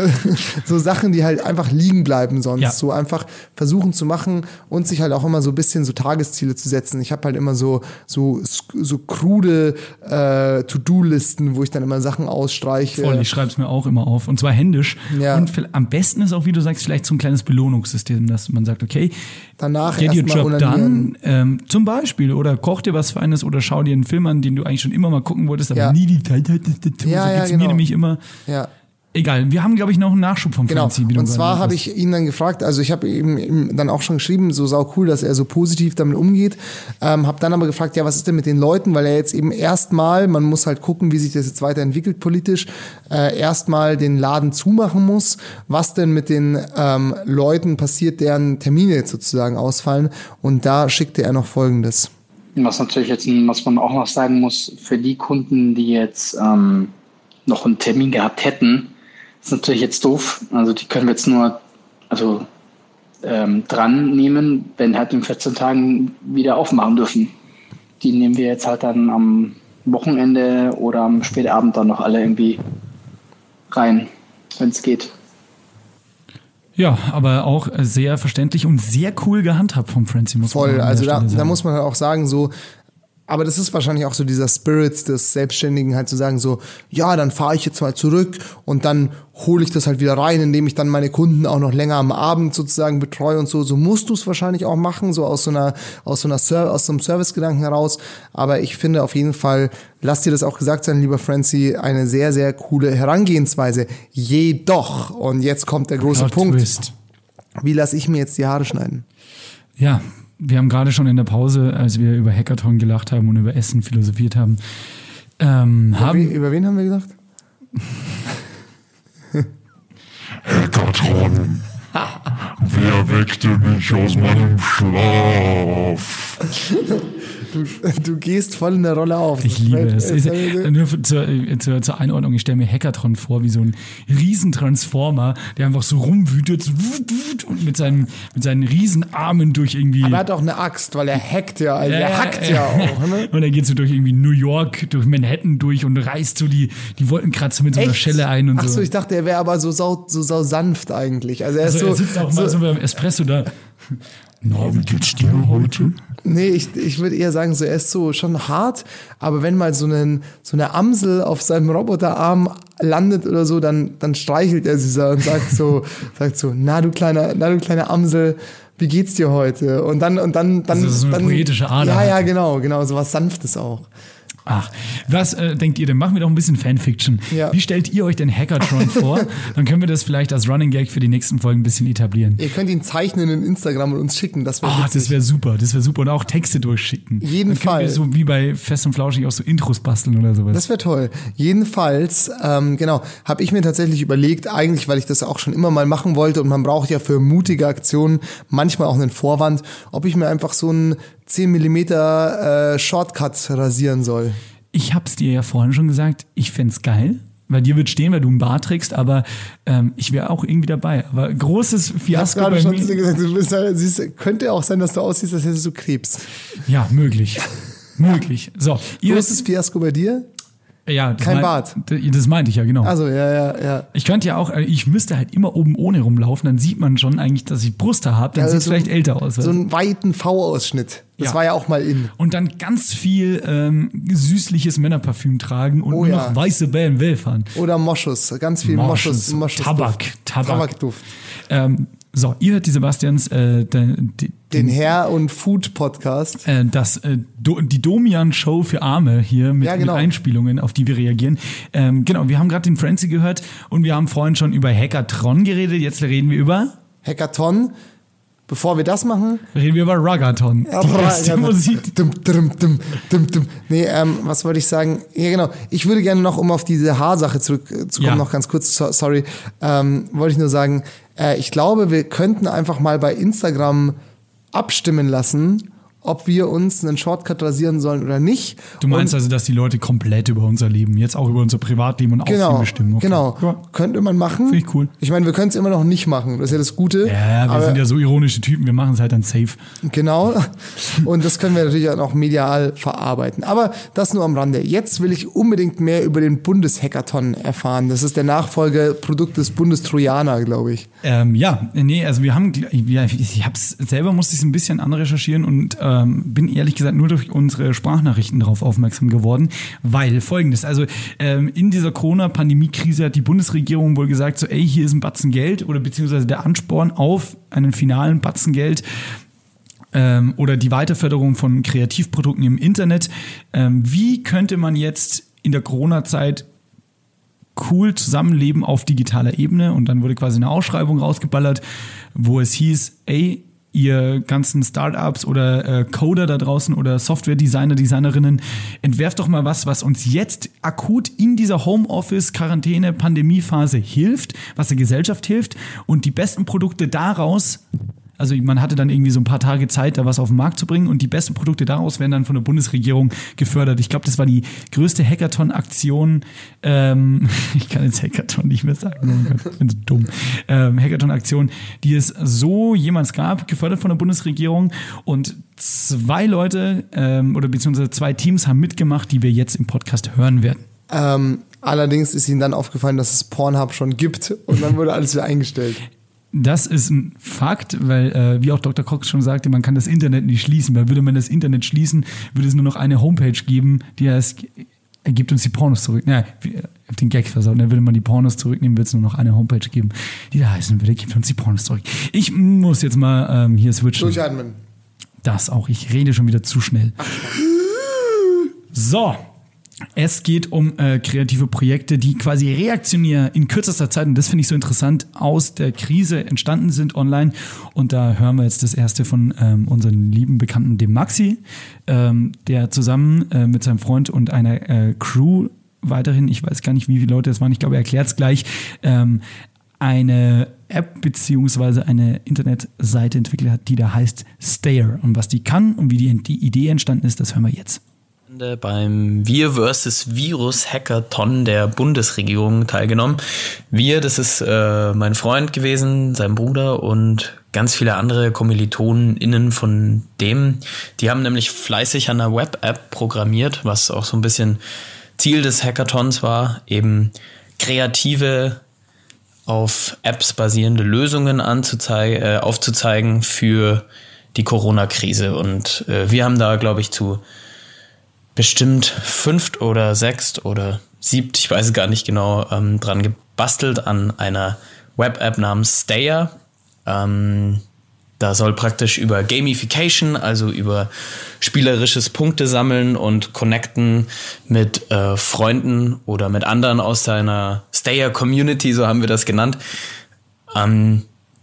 so, so Sachen, die halt einfach liegen bleiben sonst. Ja. So einfach versuchen zu machen und sich halt auch immer so ein bisschen so Tagesziele zu setzen. Ich habe halt immer so so so krude äh, To-Do-Listen, wo ich dann immer Sachen ausstreiche. Voll, ich schreibe es mir auch immer auf. Und zwar händisch. Ja. Und am besten ist auch, wie du sagst, vielleicht so ein kleines Belohnungssystem, dass man sagt, okay, Danach get your job done, ähm, zum Beispiel, oder koch dir was Feines oder schau dir einen Film an, den du eigentlich schon immer mal gucken wolltest, aber Ja. nie die Zeit hattest so ja, geht's genau. mir nämlich immer. Ja. Egal, wir haben, glaube ich, noch einen Nachschub vom Genau. Franzi. wie du Und zwar habe ich ihn dann gefragt, also ich habe ihm, ihm dann auch schon geschrieben, so sau cool, dass er so positiv damit umgeht. Ähm, habe dann aber gefragt, ja, was ist denn mit den Leuten, weil er jetzt eben erstmal, man muss halt gucken, wie sich das jetzt weiterentwickelt politisch, äh, erstmal den Laden zumachen muss. Was denn mit den ähm, Leuten passiert, deren Termine jetzt sozusagen ausfallen? Und da schickte er noch Folgendes. Was natürlich jetzt, was man auch noch sagen muss, für die Kunden, die jetzt ähm, noch einen Termin gehabt hätten, ist natürlich jetzt doof. Also die können wir jetzt nur also, ähm, dran nehmen, wenn halt in 14 Tagen wieder aufmachen dürfen. Die nehmen wir jetzt halt dann am Wochenende oder am Spätabend dann noch alle irgendwie rein, wenn es geht. Ja, aber auch sehr verständlich und sehr cool gehandhabt vom Franzi. Muss Voll, also da, da muss man halt auch sagen, so Aber das ist wahrscheinlich auch so dieser Spirit des Selbstständigen, halt zu sagen so, ja, dann fahre ich jetzt mal zurück und dann hole ich das halt wieder rein, indem ich dann meine Kunden auch noch länger am Abend sozusagen betreue und so. So musst du es wahrscheinlich auch machen, so aus so einer, aus so einer Ser aus so einem Servicegedanken heraus. Aber ich finde auf jeden Fall, lass dir das auch gesagt sein, lieber Francie, eine sehr, sehr coole Herangehensweise. Jedoch, und jetzt kommt der große Punkt. Twist. Wie lasse ich mir jetzt die Haare schneiden? Ja, wir haben gerade schon in der Pause, als wir über Hackathon gelacht haben und über Essen philosophiert haben, ähm, Über, haben wen, über wen haben wir gesagt? Hackathon. Wer weckte mich aus meinem Schlaf? Du, du gehst voll in der Rolle auf. Ich liebe es. Ist, nur für, zur, äh, zur, zur Einordnung, ich stelle mir Hackathon vor wie so ein Riesentransformer, der einfach so rumwütet so wut, wut, und mit seinen, mit seinen Riesenarmen durch irgendwie. Aber er hat auch eine Axt, weil er hackt ja, also er hackt ja auch. Ne? Und er geht so durch irgendwie New York, durch Manhattan durch und reißt so die, die Wolkenkratzer mit so einer Echt? Schelle ein und Ach so, so. ich dachte, er wäre aber so sau, so sau sanft eigentlich. Also er also er so, sitzt auch so mal so beim Espresso da. Na, wie geht's dir heute? nee, ich, ich würde eher sagen, so er ist so schon hart, aber wenn mal so, einen, so eine Amsel auf seinem Roboterarm landet oder so, dann, dann streichelt er sie so und sagt so, sagt so, na du kleiner, na du kleine Amsel, wie geht's dir heute? Und dann, und dann, dann, Also so eine dann poetische Ader Ja, halt. ja, genau, genau, so was Sanftes auch. Ach, was äh, denkt ihr denn? Machen wir doch ein bisschen Fanfiction. Ja. Wie stellt ihr euch den Hackathon vor? Dann können wir das vielleicht als Running Gag für die nächsten Folgen ein bisschen etablieren. Ihr könnt ihn zeichnen in Instagram und uns schicken, das wäre Ah, witzig. das wäre super, das wäre super. Und auch Texte durchschicken. Jeden Dann können Fall. Wir so wie bei Fest und Flauschig auch so Intros basteln oder sowas. Das wäre toll. Jedenfalls, ähm, genau, habe ich mir tatsächlich überlegt, eigentlich, weil ich das auch schon immer mal machen wollte und man braucht ja für mutige Aktionen manchmal auch einen Vorwand, ob ich mir einfach so einen 10 Millimeter äh, Shortcut rasieren soll. ich hab's dir ja vorhin schon gesagt, ich fänd's geil. Bei dir wird stehen, weil du einen Bart trägst, aber ähm, ich wäre auch irgendwie dabei. Aber großes Ich habe Fiasko gerade bei schon mir. gesagt, du bist, halt- siehst, könnte auch sein, dass du aussiehst, als hättest du Krebs. Ja, möglich. möglich. So, ihr Großes Fiasko bei dir? Ja, kein mein- Bart. Das meinte ich ja, genau. Also, ja, ja, ja. Ich könnte ja auch, äh, ich müsste halt immer oben ohne rumlaufen, dann sieht man schon eigentlich, dass ich Brüste habe, dann Ja, sieht es so- vielleicht älter aus. So einen weiten V-Ausschnitt. Das Ja. war ja auch mal in. und dann ganz viel ähm, süßliches Männerparfüm tragen und Oh nur ja. noch weiße BMW fahren. Oder Moschus, ganz viel Moschus. Moschus, Moschus Tabak, Tabak. Tabakduft. Ähm, so, ihr hört die Sebastians, äh, den, den, Den Hair- und Food-Podcast. äh, das, äh, Do, die Domian-Show für Arme hier mit, Ja, genau. mit Einspielungen, auf die wir reagieren. Ähm, genau, wir haben gerade den Frenzy gehört und wir haben vorhin schon über Hackathon geredet. Jetzt reden wir über, Hackathon. Bevor wir das machen, reden wir über Ruggathon. Die beste Musik. Dum, dum, dum, dum, dum. Nee, ähm, was wollte ich sagen? Ja, genau. Ich würde gerne noch, um auf diese Haarsache zurückzukommen, Ja. noch ganz kurz, so, sorry, ähm, wollte ich nur sagen, äh, ich glaube, wir könnten einfach mal bei Instagram abstimmen lassen, ob wir uns einen Shortcut rasieren sollen oder nicht. Du meinst Und- also, dass die Leute komplett über unser Leben, jetzt auch über unser Privatleben und Aussehen Genau, bestimmen? Okay. genau. Ja. Könnte man machen. Finde ich cool. Ich meine, wir können es immer noch nicht machen. Das ist ja das Gute. Ja, wir Aber- sind ja so ironische Typen, wir machen es halt dann safe. Genau. Und das können wir natürlich auch noch medial verarbeiten. Aber das nur am Rande. Jetzt will ich unbedingt mehr über den Bundeshackathon erfahren. Das ist der Nachfolgeprodukt des Bundestrojaner, glaube ich. Ähm, ja, nee, also wir haben, ja, ich hab's selber musste ich es ein bisschen anrecherchieren und ähm, bin ehrlich gesagt nur durch unsere Sprachnachrichten darauf aufmerksam geworden, weil folgendes, also ähm, in dieser Corona-Pandemie-Krise hat die Bundesregierung wohl gesagt, so ey, hier ist ein Batzen Geld oder beziehungsweise der Ansporn auf einen finalen Batzen Geld ähm, oder die Weiterförderung von Kreativprodukten im Internet. Ähm, wie könnte man jetzt in der Corona-Zeit cool zusammenleben auf digitaler Ebene und dann wurde quasi eine Ausschreibung rausgeballert, wo es hieß, ey, ihr ganzen Startups oder äh, Coder da draußen oder Software-Designer, Designerinnen, entwerft doch mal was, was uns jetzt akut in dieser Homeoffice, Quarantäne, Pandemiephase hilft, was der Gesellschaft hilft und die besten Produkte daraus also man hatte dann irgendwie so ein paar Tage Zeit, da was auf den Markt zu bringen und die besten Produkte daraus werden dann von der Bundesregierung gefördert. Ich glaube, das war die größte Hackathon-Aktion. Ähm, ich kann jetzt Hackathon nicht mehr sagen, oh Gott, ich bin so dumm. Ähm, Hackathon-Aktion, die es so jemals gab, gefördert von der Bundesregierung und zwei Leute ähm, oder beziehungsweise zwei Teams haben mitgemacht, die wir jetzt im Podcast hören werden. Ähm, allerdings ist ihnen dann aufgefallen, dass es Pornhub schon gibt und dann wurde alles wieder eingestellt. Das ist ein Fakt, weil, äh, wie auch Dr. Cox schon sagte, man kann das Internet nicht schließen, weil würde man das Internet schließen, würde es nur noch eine Homepage geben, die heißt, er gibt uns die Pornos zurück. Ja, ich hab den Gag versaut. Dann würde man die Pornos zurücknehmen, würde es nur noch eine Homepage geben, die da heißen würde, gibt uns die Pornos zurück. Ich muss jetzt mal ähm, hier switchen. Durchatmen. Das auch. Ich rede schon wieder zu schnell. So. Es geht um äh, kreative Projekte, die quasi reaktionär in kürzester Zeit, und das finde ich so interessant, aus der Krise entstanden sind online. Und da hören wir jetzt das erste von ähm, unseren lieben Bekannten, dem Maxi, ähm, der zusammen äh, mit seinem Freund und einer äh, Crew weiterhin, ich weiß gar nicht, wie viele Leute das waren, ich glaube, er erklärt es gleich, ähm, eine App beziehungsweise eine Internetseite entwickelt hat, die da heißt Stayer. Und was die kann und wie die, die Idee entstanden ist, das hören wir jetzt. Beim Wir vs. Virus Hackathon der Bundesregierung teilgenommen. Wir, das ist äh, mein Freund gewesen, sein Bruder und ganz viele andere KommilitonInnen von dem. Die haben nämlich fleißig an einer Web-App programmiert, was auch so ein bisschen Ziel des Hackathons war, eben kreative auf Apps basierende Lösungen anzuzeigen, äh, aufzuzeigen für die Corona-Krise. Und äh, wir haben da, glaube ich, zu bestimmt fünft oder sechst oder siebt, ich weiß gar nicht genau, ähm, dran gebastelt an einer Web-App namens Stayer. Ähm, da soll praktisch über Gamification, also über spielerisches Punkte sammeln und connecten mit äh, Freunden oder mit anderen aus deiner Stayer Community, so haben wir das genannt, ähm,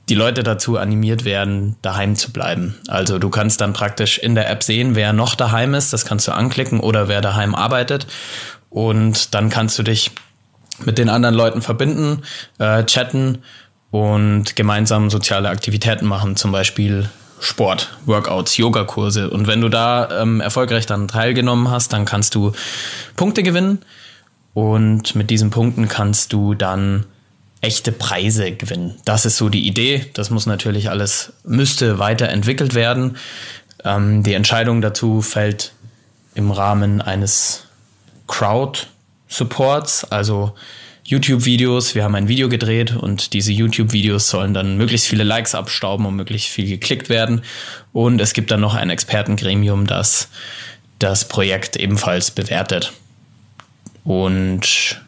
die Leute dazu animiert werden, daheim zu bleiben. Also du kannst dann praktisch in der App sehen, wer noch daheim ist, das kannst du anklicken oder wer daheim arbeitet und dann kannst du dich mit den anderen Leuten verbinden, äh, chatten und gemeinsam soziale Aktivitäten machen, zum Beispiel Sport, Workouts, Yogakurse. Und wenn du da ähm, erfolgreich dann teilgenommen hast, dann kannst du Punkte gewinnen und mit diesen Punkten kannst du dann echte Preise gewinnen. Das ist so die Idee. Das muss natürlich alles, müsste weiterentwickelt werden. Ähm, die Entscheidung dazu fällt im Rahmen eines Crowd-Supports, also YouTube-Videos. Wir haben ein Video gedreht und diese YouTube-Videos sollen dann möglichst viele Likes abstauben und möglichst viel geklickt werden. Und es gibt dann noch ein Expertengremium, das das Projekt ebenfalls bewertet. Und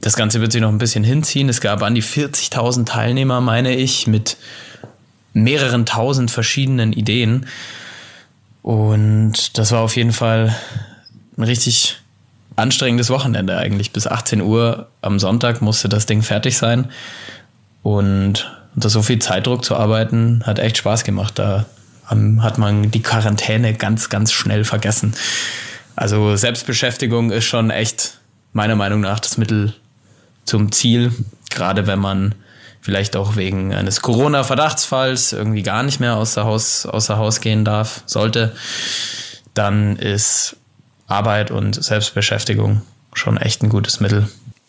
das Ganze wird sich noch ein bisschen hinziehen. Es gab an die 40.000 Teilnehmer, meine ich, mit mehreren tausend verschiedenen Ideen. Und das war auf jeden Fall ein richtig anstrengendes Wochenende eigentlich. Bis 18 Uhr am Sonntag musste das Ding fertig sein. Und unter so viel Zeitdruck zu arbeiten, hat echt Spaß gemacht. Da hat man die Quarantäne ganz, ganz schnell vergessen. Also Selbstbeschäftigung ist schon echt meiner Meinung nach das Mittel zum Ziel, gerade wenn man vielleicht auch wegen eines Corona-Verdachtsfalls irgendwie gar nicht mehr außer Haus, außer Haus gehen darf, sollte, dann ist Arbeit und Selbstbeschäftigung schon echt ein gutes Mittel.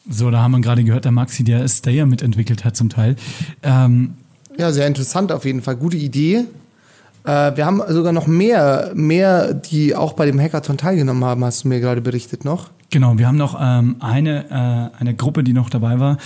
So, da haben wir gerade gehört, der Maxi, der Stayer mitentwickelt hat zum Teil. Ähm, Ja, sehr interessant auf jeden Fall. Gute Idee. Äh, wir haben sogar noch mehr, mehr, die auch bei dem Hackathon teilgenommen haben, hast du mir gerade berichtet noch. Genau, wir haben noch ähm, eine, äh, eine Gruppe, die noch dabei war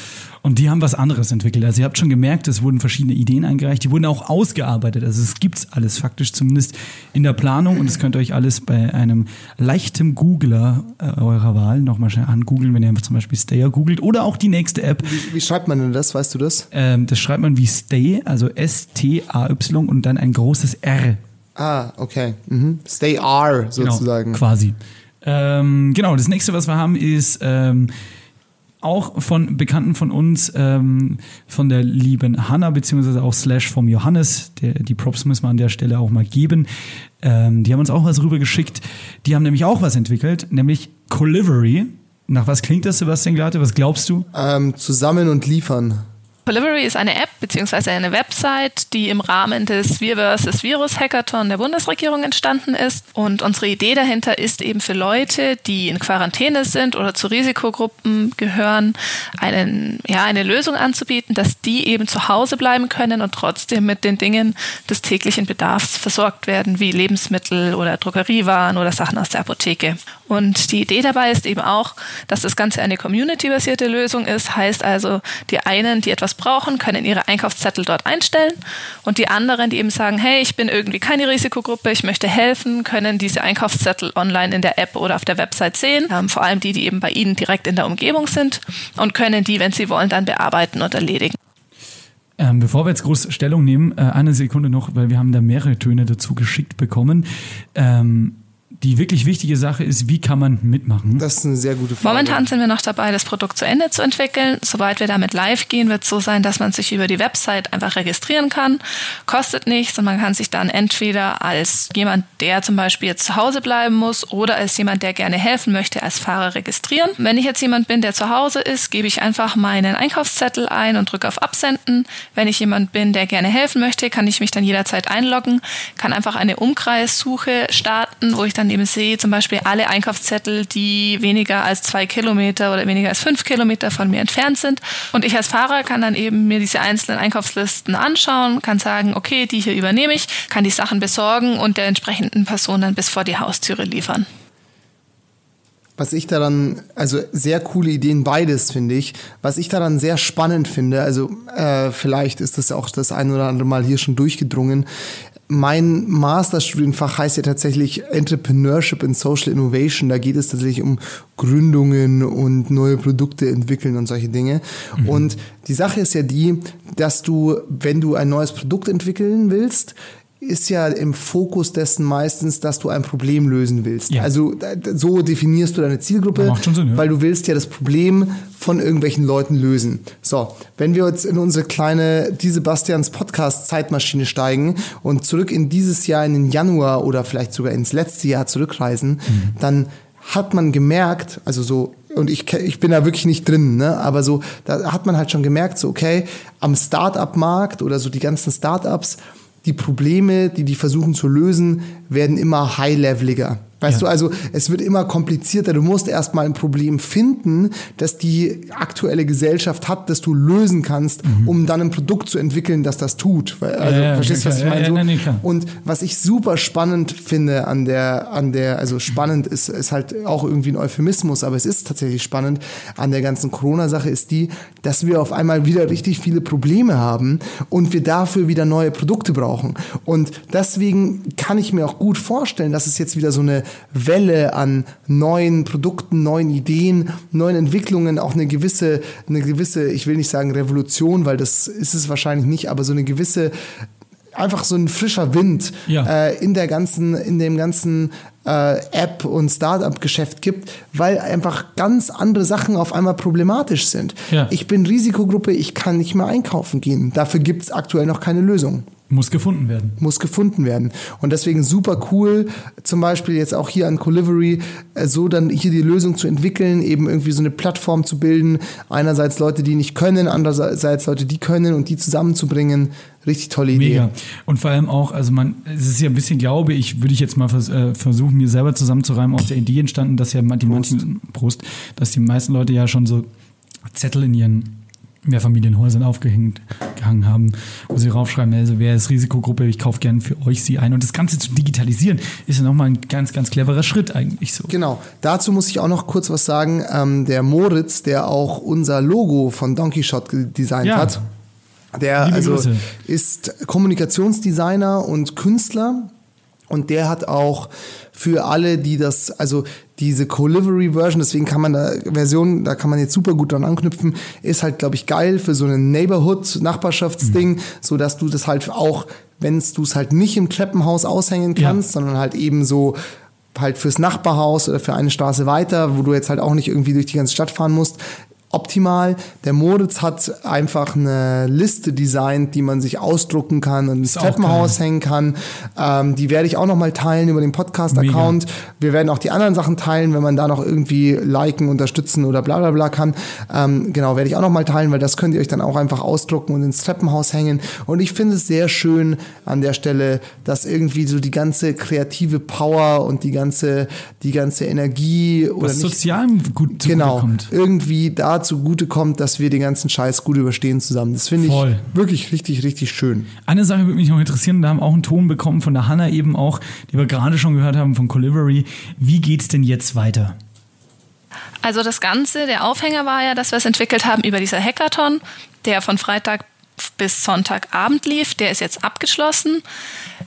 und die haben was anderes entwickelt. Also ihr habt schon gemerkt, es wurden verschiedene Ideen eingereicht, die wurden auch ausgearbeitet. Also es gibt's alles faktisch zumindest in der Planung und das könnt ihr euch alles bei einem leichten Googler äh, eurer Wahl nochmal schnell angoogeln, wenn ihr einfach zum Beispiel Stayer googelt oder auch die nächste App. Wie, wie schreibt man denn das, weißt du das? Ähm, das schreibt man wie Stay, also S-T-A-Y und dann ein großes R Ah, okay. Mhm. Stay R sozusagen. Genau, quasi. Ähm, genau, das nächste, was wir haben, ist ähm, auch von Bekannten von uns, ähm, von der lieben Hanna, beziehungsweise auch Slash vom Johannes. Der, die Props müssen wir an der Stelle auch mal geben. Ähm, die haben uns auch was rübergeschickt. Die haben nämlich auch was entwickelt, nämlich Colivery. Nach was klingt das, Sebastian Glate? Was glaubst du? Ähm, zusammen und liefern. Delivery ist eine App bzw. eine Website, die im Rahmen des Wir vs. Virus Hackathon der Bundesregierung entstanden ist. Und unsere Idee dahinter ist eben für Leute, die in Quarantäne sind oder zu Risikogruppen gehören, einen, ja, eine Lösung anzubieten, dass die eben zu Hause bleiben können und trotzdem mit den Dingen des täglichen Bedarfs versorgt werden, wie Lebensmittel oder Drogeriewaren oder Sachen aus der Apotheke. Und die Idee dabei ist eben auch, dass das Ganze eine community-basierte Lösung ist. Heißt also, die einen, die etwas brauchen, können ihre Einkaufszettel dort einstellen und die anderen, die eben sagen, hey, ich bin irgendwie keine Risikogruppe, ich möchte helfen, können diese Einkaufszettel online in der App oder auf der Website sehen. Ähm, vor allem die, die eben bei ihnen direkt in der Umgebung sind und können die, wenn sie wollen, dann bearbeiten und erledigen. Ähm, bevor wir jetzt groß Stellung nehmen, äh, eine Sekunde noch, weil wir haben da mehrere Töne dazu geschickt bekommen. Ähm, die wirklich wichtige Sache ist, wie kann man mitmachen? Das ist eine sehr gute Frage. Momentan sind wir noch dabei, das Produkt zu Ende zu entwickeln. Sobald wir damit live gehen, wird es so sein, dass man sich über die Website einfach registrieren kann. Kostet nichts und man kann sich dann entweder als jemand, der zum Beispiel jetzt zu Hause bleiben muss oder als jemand, der gerne helfen möchte, als Fahrer registrieren. Wenn ich jetzt jemand bin, der zu Hause ist, gebe ich einfach meinen Einkaufszettel ein und drücke auf Absenden. Wenn ich jemand bin, der gerne helfen möchte, kann ich mich dann jederzeit einloggen, kann einfach eine Umkreissuche starten, wo ich dann eben sehe, zum Beispiel alle Einkaufszettel, die weniger als zwei Kilometer oder weniger als fünf Kilometer von mir entfernt sind. Und ich als Fahrer kann dann eben mir diese einzelnen Einkaufslisten anschauen, kann sagen, okay, die hier übernehme ich, kann die Sachen besorgen und der entsprechenden Person dann bis vor die Haustüre liefern. Was ich daran, also sehr coole Ideen beides, finde ich. Was ich daran sehr spannend finde, also äh, vielleicht ist das auch das ein oder andere Mal hier schon durchgedrungen. Mein Masterstudienfach heißt ja tatsächlich Entrepreneurship and Social Innovation. Da geht es tatsächlich um Gründungen und neue Produkte entwickeln und solche Dinge. Und die Sache ist ja die, dass du, wenn du ein neues Produkt entwickeln willst, ist ja im Fokus dessen meistens, dass du ein Problem lösen willst. Ja. Also so definierst du deine Zielgruppe, Macht schon Sinn, ja. weil du willst ja das Problem von irgendwelchen Leuten lösen. So, wenn wir jetzt in unsere kleine Die Sebastians Podcast Zeitmaschine steigen und zurück in dieses Jahr in den Januar oder vielleicht sogar ins letzte Jahr zurückreisen, dann hat man gemerkt, also so und ich, ich bin da wirklich nicht drin, ne? aber so, da hat man halt schon gemerkt, so, okay, am Start-up-Markt oder so die ganzen Start-ups, die Probleme, die die versuchen zu lösen, werden immer high-leveliger. Weißt Ja. du, also es wird immer komplizierter. Du musst erstmal ein Problem finden, das die aktuelle Gesellschaft hat, das du lösen kannst, um dann ein Produkt zu entwickeln, das das tut. Also, Mhm. ja, verstehst du, was ich. Ja, meine? ja, So. nein. Und was ich super spannend finde an der, an der, also spannend ist, ist halt auch irgendwie ein Euphemismus, aber es ist tatsächlich spannend an der ganzen Corona-Sache ist die, dass wir auf einmal wieder richtig viele Probleme haben und wir dafür wieder neue Produkte brauchen. Und deswegen kann ich mir auch gut vorstellen, dass es jetzt wieder so eine Welle an neuen Produkten, neuen Ideen, neuen Entwicklungen, auch eine gewisse, eine gewisse, ich will nicht sagen Revolution, weil das ist es wahrscheinlich nicht, aber so eine gewisse einfach so ein frischer Wind Ja. äh, in der ganzen, in dem ganzen äh, App- und Startup-Geschäft gibt, weil einfach ganz andere Sachen auf einmal problematisch sind. Ja. Ich bin Risikogruppe, ich kann nicht mehr einkaufen gehen. Dafür gibt es aktuell noch keine Lösung Muss gefunden werden. muss gefunden werden. Und deswegen super cool, zum Beispiel jetzt auch hier an Colivery, äh, so dann hier die Lösung zu entwickeln, eben irgendwie so eine Plattform zu bilden. Einerseits Leute, die nicht können, andererseits Leute, die können und die zusammenzubringen. Richtig tolle Idee. Mega. Und vor allem auch, also man, es ist ja ein bisschen, glaube ich, würde ich jetzt mal vers äh, versuchen, mir selber zusammenzureimen, aus der Idee entstanden, dass ja die manchen, Prost, dass die meisten Leute ja schon so Zettel in ihren Mehrfamilienhäusern aufgehängt gehangen haben, wo sie raufschreiben, also wer ist Risikogruppe, ich kaufe gerne für euch sie ein. Und das Ganze zu digitalisieren, ist ja nochmal ein ganz, ganz cleverer Schritt eigentlich so. Genau. Dazu muss ich auch noch kurz was sagen. Ähm, der Moritz, der auch unser Logo von Donkey Shot designt Ja. hat, der Liebe also Grüße. ist Kommunikationsdesigner und Künstler. Und der hat auch für alle, die das, also diese Co-Livery-Version, deswegen kann man da, Version, da kann man jetzt super gut dran anknüpfen, ist halt, glaube ich, geil für so ein Neighborhood-Nachbarschaftsding, so dass du das halt auch, wenn du es halt nicht im Treppenhaus aushängen Ja. kannst, sondern halt eben so halt fürs Nachbarhaus oder für eine Straße weiter, wo du jetzt halt auch nicht irgendwie durch die ganze Stadt fahren musst, optimal. Der Moritz hat einfach eine Liste designt, die man sich ausdrucken kann und ins Treppenhaus hängen kann. Ähm, die werde ich auch noch mal teilen über den Podcast-Account. Wir werden auch die anderen Sachen teilen, wenn man da noch irgendwie liken, unterstützen oder bla bla bla kann. Ähm, genau, werde ich auch noch mal teilen, weil das könnt ihr euch dann auch einfach ausdrucken und ins Treppenhaus hängen. Und ich finde es sehr schön an der Stelle, dass irgendwie so die ganze kreative Power und die ganze, die ganze Energie oder Was nicht, sozial gut genau, irgendwie da Art zugutekommt, dass wir den ganzen Scheiß gut überstehen zusammen. Das finde ich Voll. wirklich richtig, richtig schön. Eine Sache würde mich noch interessieren, da haben wir auch einen Ton bekommen von der Hanna eben auch, die wir gerade schon gehört haben von Colivery. Wie geht's denn jetzt weiter? Also das Ganze, der Aufhänger war ja, dass wir es entwickelt haben über dieser Hackathon, der von Freitag bis Sonntagabend lief. Der ist jetzt abgeschlossen.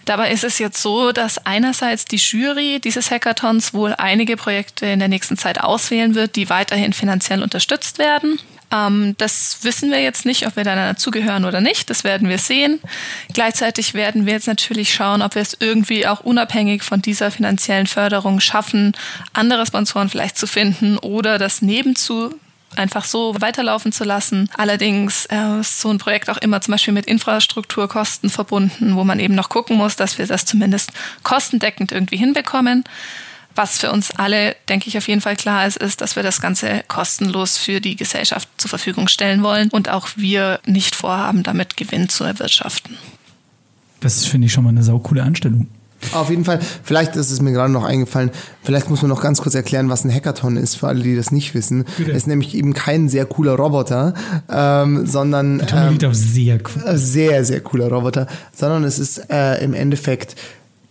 Dabei ist es jetzt so, dass einerseits die Jury dieses Hackathons wohl einige Projekte in der nächsten Zeit auswählen wird, die weiterhin finanziell unterstützt werden. Ähm, das wissen wir jetzt nicht, ob wir da dazugehören oder nicht. Das werden wir sehen. Gleichzeitig werden wir jetzt natürlich schauen, ob wir es irgendwie auch unabhängig von dieser finanziellen Förderung schaffen, andere Sponsoren vielleicht zu finden oder das nebenzu einfach so weiterlaufen zu lassen. Allerdings äh, ist so ein Projekt auch immer zum Beispiel mit Infrastrukturkosten verbunden, wo man eben noch gucken muss, dass wir das zumindest kostendeckend irgendwie hinbekommen. Was für uns alle, denke ich, auf jeden Fall klar ist, ist, dass wir das Ganze kostenlos für die Gesellschaft zur Verfügung stellen wollen und auch wir nicht vorhaben, damit Gewinn zu erwirtschaften. Das finde ich schon mal eine saukoole Anstellung. Auf jeden Fall, vielleicht ist es mir gerade noch eingefallen, vielleicht muss man noch ganz kurz erklären, was ein Hackathon ist, für alle, die das nicht wissen. Bitte. Es ist nämlich eben kein sehr cooler Roboter, ähm, sondern ähm, liegt auf sehr cool. äh, sehr, sehr cooler Roboter, sondern es ist äh, im Endeffekt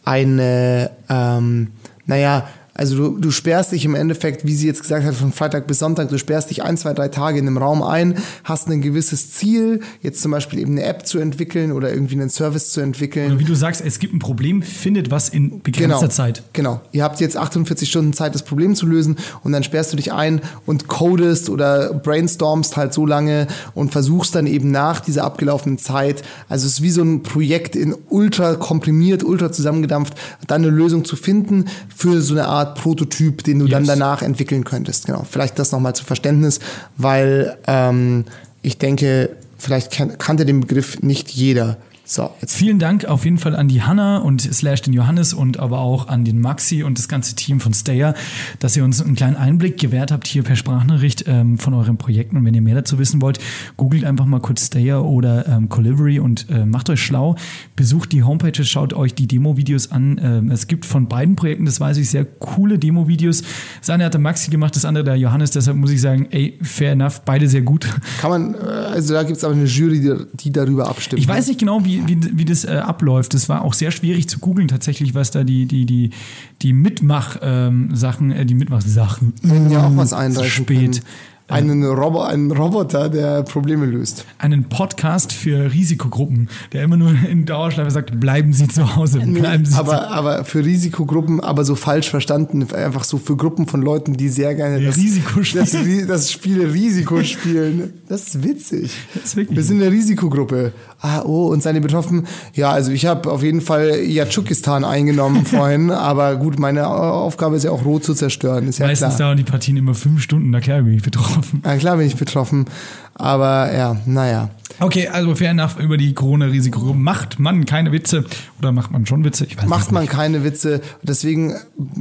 eine, ähm, naja, also du, du sperrst dich im Endeffekt, wie sie jetzt gesagt hat, von Freitag bis Sonntag, du sperrst dich ein, zwei, drei Tage in einem Raum ein, hast ein gewisses Ziel, jetzt zum Beispiel eben eine App zu entwickeln oder irgendwie einen Service zu entwickeln. Oder wie du sagst, es gibt ein Problem, findet was in begrenzter Genau. Zeit. Genau. Ihr habt jetzt 48 Stunden Zeit, das Problem zu lösen und dann sperrst du dich ein und codest oder brainstormst halt so lange und versuchst dann eben nach dieser abgelaufenen Zeit, also es ist wie so ein Projekt in ultra komprimiert, ultra zusammengedampft, dann eine Lösung zu finden für so eine Art Prototyp, den du dann Yes. danach entwickeln könntest. Genau. Vielleicht das nochmal zu Verständnis, weil ähm, ich denke, vielleicht kan kannte den Begriff nicht jeder. So, jetzt Vielen Dank auf jeden Fall an die Hanna und slash den Johannes und aber auch an den Maxi und das ganze Team von Stayer, dass ihr uns einen kleinen Einblick gewährt habt hier per Sprachnachricht ähm, von euren Projekten. Und wenn ihr mehr dazu wissen wollt, googelt einfach mal kurz Stayer oder ähm, Colivery und äh, macht euch schlau. Besucht die Homepages, schaut euch die Demo-Videos an. Ähm, es gibt von beiden Projekten, das weiß ich, sehr coole Demo-Videos. Das eine hat der Maxi gemacht, das andere der Johannes. Deshalb muss ich sagen, ey, fair enough, beide sehr gut. kann man, äh, also da gibt es aber eine Jury, die, die darüber abstimmt. Ich weiß nicht genau, wie, wie, wie das äh, abläuft. Das war auch sehr schwierig zu googeln tatsächlich, was da die, die, die, die Mitmach-Sachen, äh, die Mitmach-Sachen. ja auch was Zu einreichen. spät. können. Einen, Robo einen Roboter, der Probleme löst. Einen Podcast für Risikogruppen, der immer nur in Dauerschleife sagt, bleiben Sie zu Hause, bleiben Sie zu aber, aber für Risikogruppen, aber so falsch verstanden, einfach so für Gruppen von Leuten, die sehr gerne das, das, das Spiel Risiko spielen. Das ist witzig. Das ist wirklich Wir sind eine Risikogruppe. Ah, oh, und seine Betroffenen. Ja, also ich habe auf jeden Fall Yatschukistan eingenommen vorhin, aber gut, meine Aufgabe ist ja auch Rot zu zerstören, ist ja Meistens klar. dauern die Partien immer fünf Stunden, na klar bin ich betroffen. Ja, klar bin ich betroffen, aber ja, naja. Okay, also fair enough über die Corona-Risikogruppen. Macht man keine Witze oder macht man schon Witze? Ich weiß Macht man keine Witze. Deswegen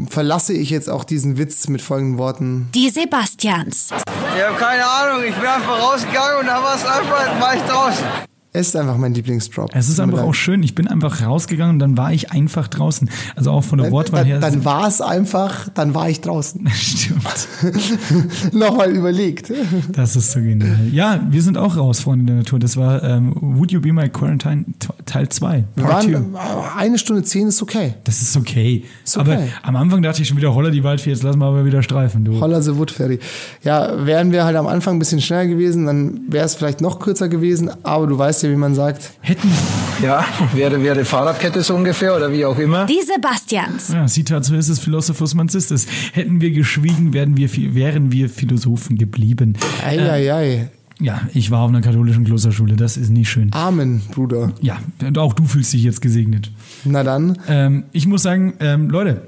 verlasse ich jetzt auch diesen Witz mit folgenden Worten. Die Sebastians. Ich habe keine Ahnung, ich bin einfach rausgegangen und da war es einfach, war ich draußen. Es ist einfach mein Lieblingsdrop. Es ist einfach auch schön. Ich bin einfach rausgegangen und dann war ich einfach draußen. Also auch von der Wortwahl Dann, her. dann war es einfach, dann war ich draußen. Stimmt. Nochmal überlegt. Das ist so genial. Ja, wir sind auch raus, Freunde der Natur. Das war ähm, Would You Be My Quarantine Teil 2. Wir Part 2. waren, eine Stunde zehn ist okay. Das ist okay. Ist okay. Aber am Anfang dachte ich schon wieder, holla die Waldfee, jetzt lassen wir aber wieder streifen. Du. Holla the Wood Ferry. Ja, wären wir halt am Anfang ein bisschen schneller gewesen, dann wäre es vielleicht noch kürzer gewesen, aber du weißt ja, wie man sagt. Hätten, Ja, wäre, wäre Fahrradkette so ungefähr oder wie auch immer. Die Sebastians. ja, Citatus ist es, Philosophus Manzistus. Hätten wir geschwiegen, wären wir, wären wir Philosophen geblieben. Äh, Eieiei. Ja, ich war auf einer katholischen Klosterschule, das ist nicht schön. Amen, Bruder. Ja, und auch du fühlst dich jetzt gesegnet. Na dann. Ähm, ich muss sagen, ähm, Leute,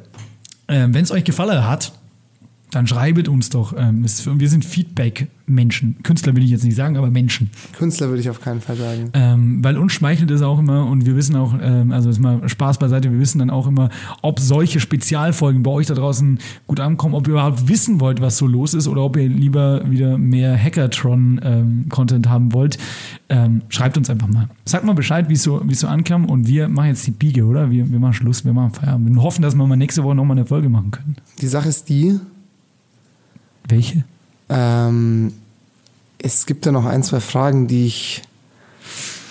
ähm, wenn es euch gefallen hat, dann schreibet uns doch. Ähm, es, wir sind Feedback-Menschen. Künstler will ich jetzt nicht sagen, aber Menschen. Künstler würde ich auf keinen Fall sagen. Ähm, weil uns schmeichelt es auch immer und wir wissen auch, ähm, also ist mal Spaß beiseite, wir wissen dann auch immer, ob solche Spezialfolgen bei euch da draußen gut ankommen, ob ihr überhaupt wissen wollt, was so los ist oder ob ihr lieber wieder mehr Hackathon-Content haben wollt. Ähm, schreibt uns einfach mal. Sagt mal Bescheid, wie es so, es so ankam und wir machen jetzt die Biege, oder? Wir, wir machen Schluss, wir machen Feierabend. Wir hoffen, dass wir mal nächste Woche nochmal eine Folge machen können. Die Sache ist die, Welche? ähm, es gibt ja noch ein, zwei Fragen, die ich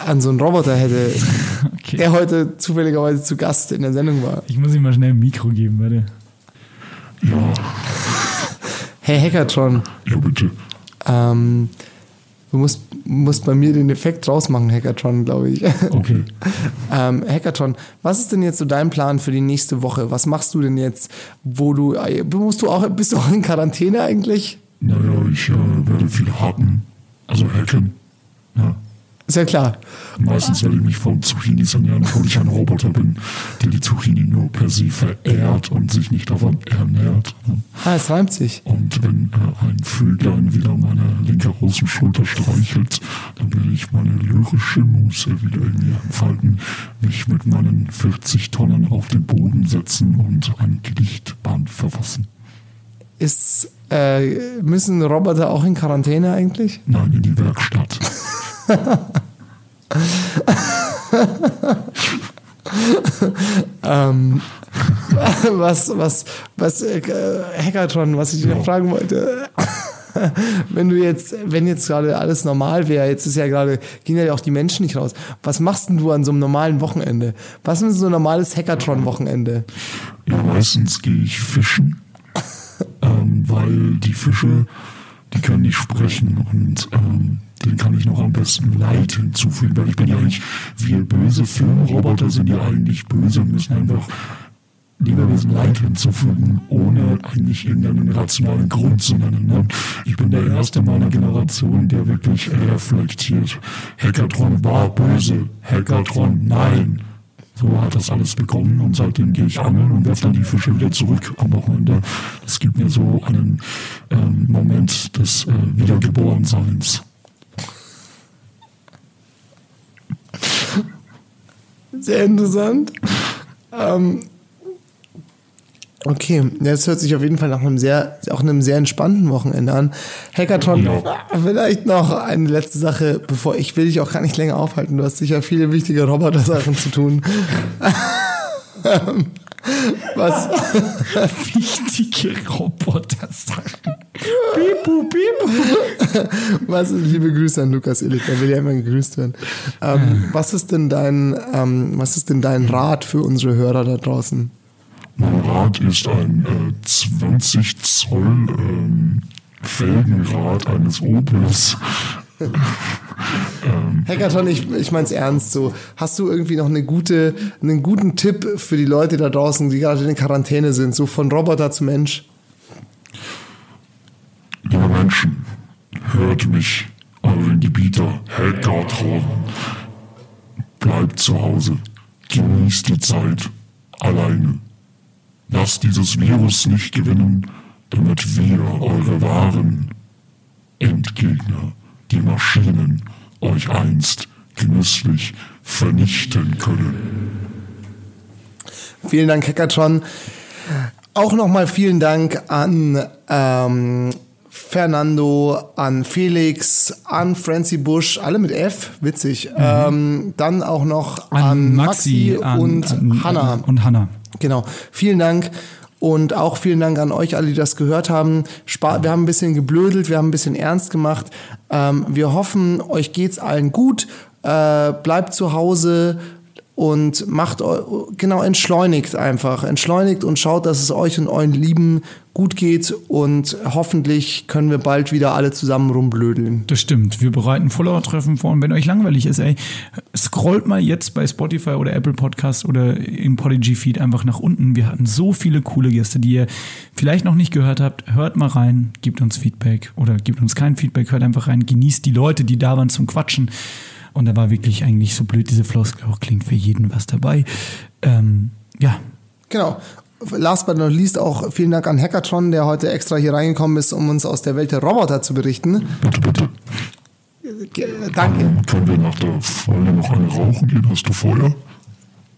an so einen Roboter hätte, der heute zufälligerweise zu Gast in der Sendung war. Ich muss ihm mal schnell ein Mikro geben, warte. Ja, Hey Hackertron, ja bitte. ähm, du musst, musst bei mir den Effekt rausmachen, Hackertron, glaube ich. Okay. ähm, Hackertron, was ist denn jetzt so dein Plan für die nächste Woche? Was machst du denn jetzt, wo du, äh, musst du auch, bist du auch in Quarantäne eigentlich? Naja, ich äh, werde viel hacken. Also hacken. Ja. Ja klar. Meistens werde ich mich von Zucchinis ernähren, obwohl ich ein Roboter bin, der die Zucchini nur per se verehrt und sich nicht davon ernährt. Ah, es reimt sich. Und wenn äh, ein Vöglein wieder meine linke Außenschulter streichelt, dann werde ich meine lyrische Muße wieder in mir entfalten, mich mit meinen 40 Tonnen auf den Boden setzen und ein Gedichtband verfassen. Ist, äh, müssen Roboter auch in Quarantäne eigentlich? Nein, in die Werkstatt. Ähm, was, was, was, äh, Hackathon, was ich noch fragen wollte. wenn du jetzt, wenn jetzt gerade alles normal wäre, jetzt ist ja gerade, gehen ja auch die Menschen nicht raus. Was machst denn du an so einem normalen Wochenende? Was ist so ein normales Hackathon-Wochenende? Ja, meistens gehe ich fischen, ähm, weil die Fische, die können nicht sprechen und ähm, denen kann ich noch am besten Leid hinzufügen, weil ich bin ja nicht, wir böse Filmroboter sind ja eigentlich böse und müssen einfach lieber wissen, Leid hinzufügen, ohne eigentlich irgendeinen rationalen Grund zu nennen. Ne? Ich bin der Erste meiner Generation, der wirklich reflektiert. Hackathon war böse, Hackathon nein. So hat das alles begonnen und seitdem gehe ich angeln und werfe dann die Fische wieder zurück am Wochenende. Das gibt mir so einen ähm, Moment des äh, Wiedergeborenseins. Sehr interessant. Ähm, okay, das hört sich auf jeden Fall nach einem sehr, auch einem sehr entspannten Wochenende an. Hackathon, vielleicht noch eine letzte Sache, bevor ich will dich auch gar nicht länger aufhalten. Du hast sicher viele wichtige Roboter-Sachen zu tun. Ähm, Was? Wichtige Roboter-Sachen. Bibu, bibu. Was, liebe Grüße an Lukas Illich, der will ja immer gegrüßt werden. Ähm, was ist denn dein, ähm, was ist denn dein Rat für unsere Hörer da draußen? Mein Rad ist ein äh, 20 Zoll ähm, Felgenrad eines Opels. Hackathon, ich, ich mein's ernst so. Hast du irgendwie noch eine gute, einen guten Tipp für die Leute da draußen, die gerade in Quarantäne sind, so von Roboter zu Mensch? Liebe Menschen, hört mich, euren Gebieter Hackathon. Bleibt zu Hause, genießt die Zeit alleine. Lasst dieses Virus nicht gewinnen, damit wir eure wahren Endgegner, Maschinen, euch einst genüsslich vernichten können. Vielen Dank, Hackathon. Auch nochmal vielen Dank an ähm, Fernando, an Felix, an Francie Bush, alle mit F, witzig. Ähm, dann auch noch an, Maxi, an- und an- Hanna. Und Hanna. Genau. Vielen Dank. Und auch vielen Dank an euch alle, die das gehört haben. Wir haben ein bisschen geblödelt, wir haben ein bisschen ernst gemacht. Ähm, wir hoffen, euch geht's allen gut. Äh, bleibt zu Hause und macht genau entschleunigt einfach. Entschleunigt und schaut, dass es euch und euren Lieben gut geht und hoffentlich können wir bald wieder alle zusammen rumblödeln. Das stimmt. Wir bereiten Follower-Treffen vor. Und wenn euch langweilig ist, ey, scrollt mal jetzt bei Spotify oder Apple Podcast oder im Podigy-Feed einfach nach unten. Wir hatten so viele coole Gäste, die ihr vielleicht noch nicht gehört habt. Hört mal rein, gebt uns Feedback oder gebt uns kein Feedback. Hört einfach rein, genießt die Leute, die da waren zum Quatschen. Und da war wirklich eigentlich so blöd diese Floskel auch klingt für jeden was dabei. Ähm, ja, Genau. Last but not least auch vielen Dank an Hackathon, der heute extra hier reingekommen ist, um uns aus der Welt der Roboter zu berichten. Bitte, bitte. Danke. Können wir nach der Folge noch eine rauchen gehen? Hast du Feuer?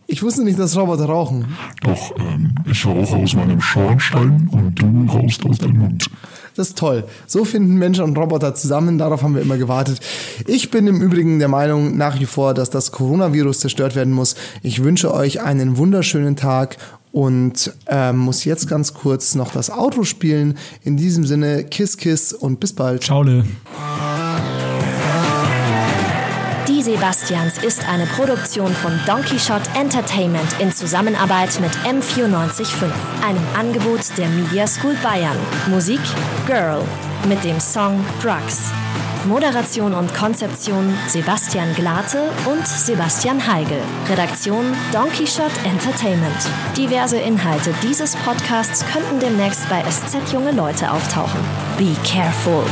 Ich wusste nicht, dass Roboter rauchen. Doch, ähm, ich rauche aus meinem Schornstein und du rauchst aus deinem Mund. Das ist toll. So finden Mensch und Roboter zusammen. Darauf haben wir immer gewartet. Ich bin im Übrigen der Meinung nach wie vor, dass das Coronavirus zerstört werden muss. Ich wünsche euch einen wunderschönen Tag und ähm, muss jetzt ganz kurz noch das Outro spielen. In diesem Sinne, Kiss, Kiss und bis bald. Ciao. Le. Ah. Die Sebastians ist eine Produktion von Donkey Shot Entertainment in Zusammenarbeit mit M945, einem Angebot der Media School Bayern. Musik Girl mit dem Song Drugs. Moderation und Konzeption Sebastian Glate und Sebastian Heigel. Redaktion Donkey Shot Entertainment. Diverse Inhalte dieses Podcasts könnten demnächst bei SZ Junge Leute auftauchen. Be careful.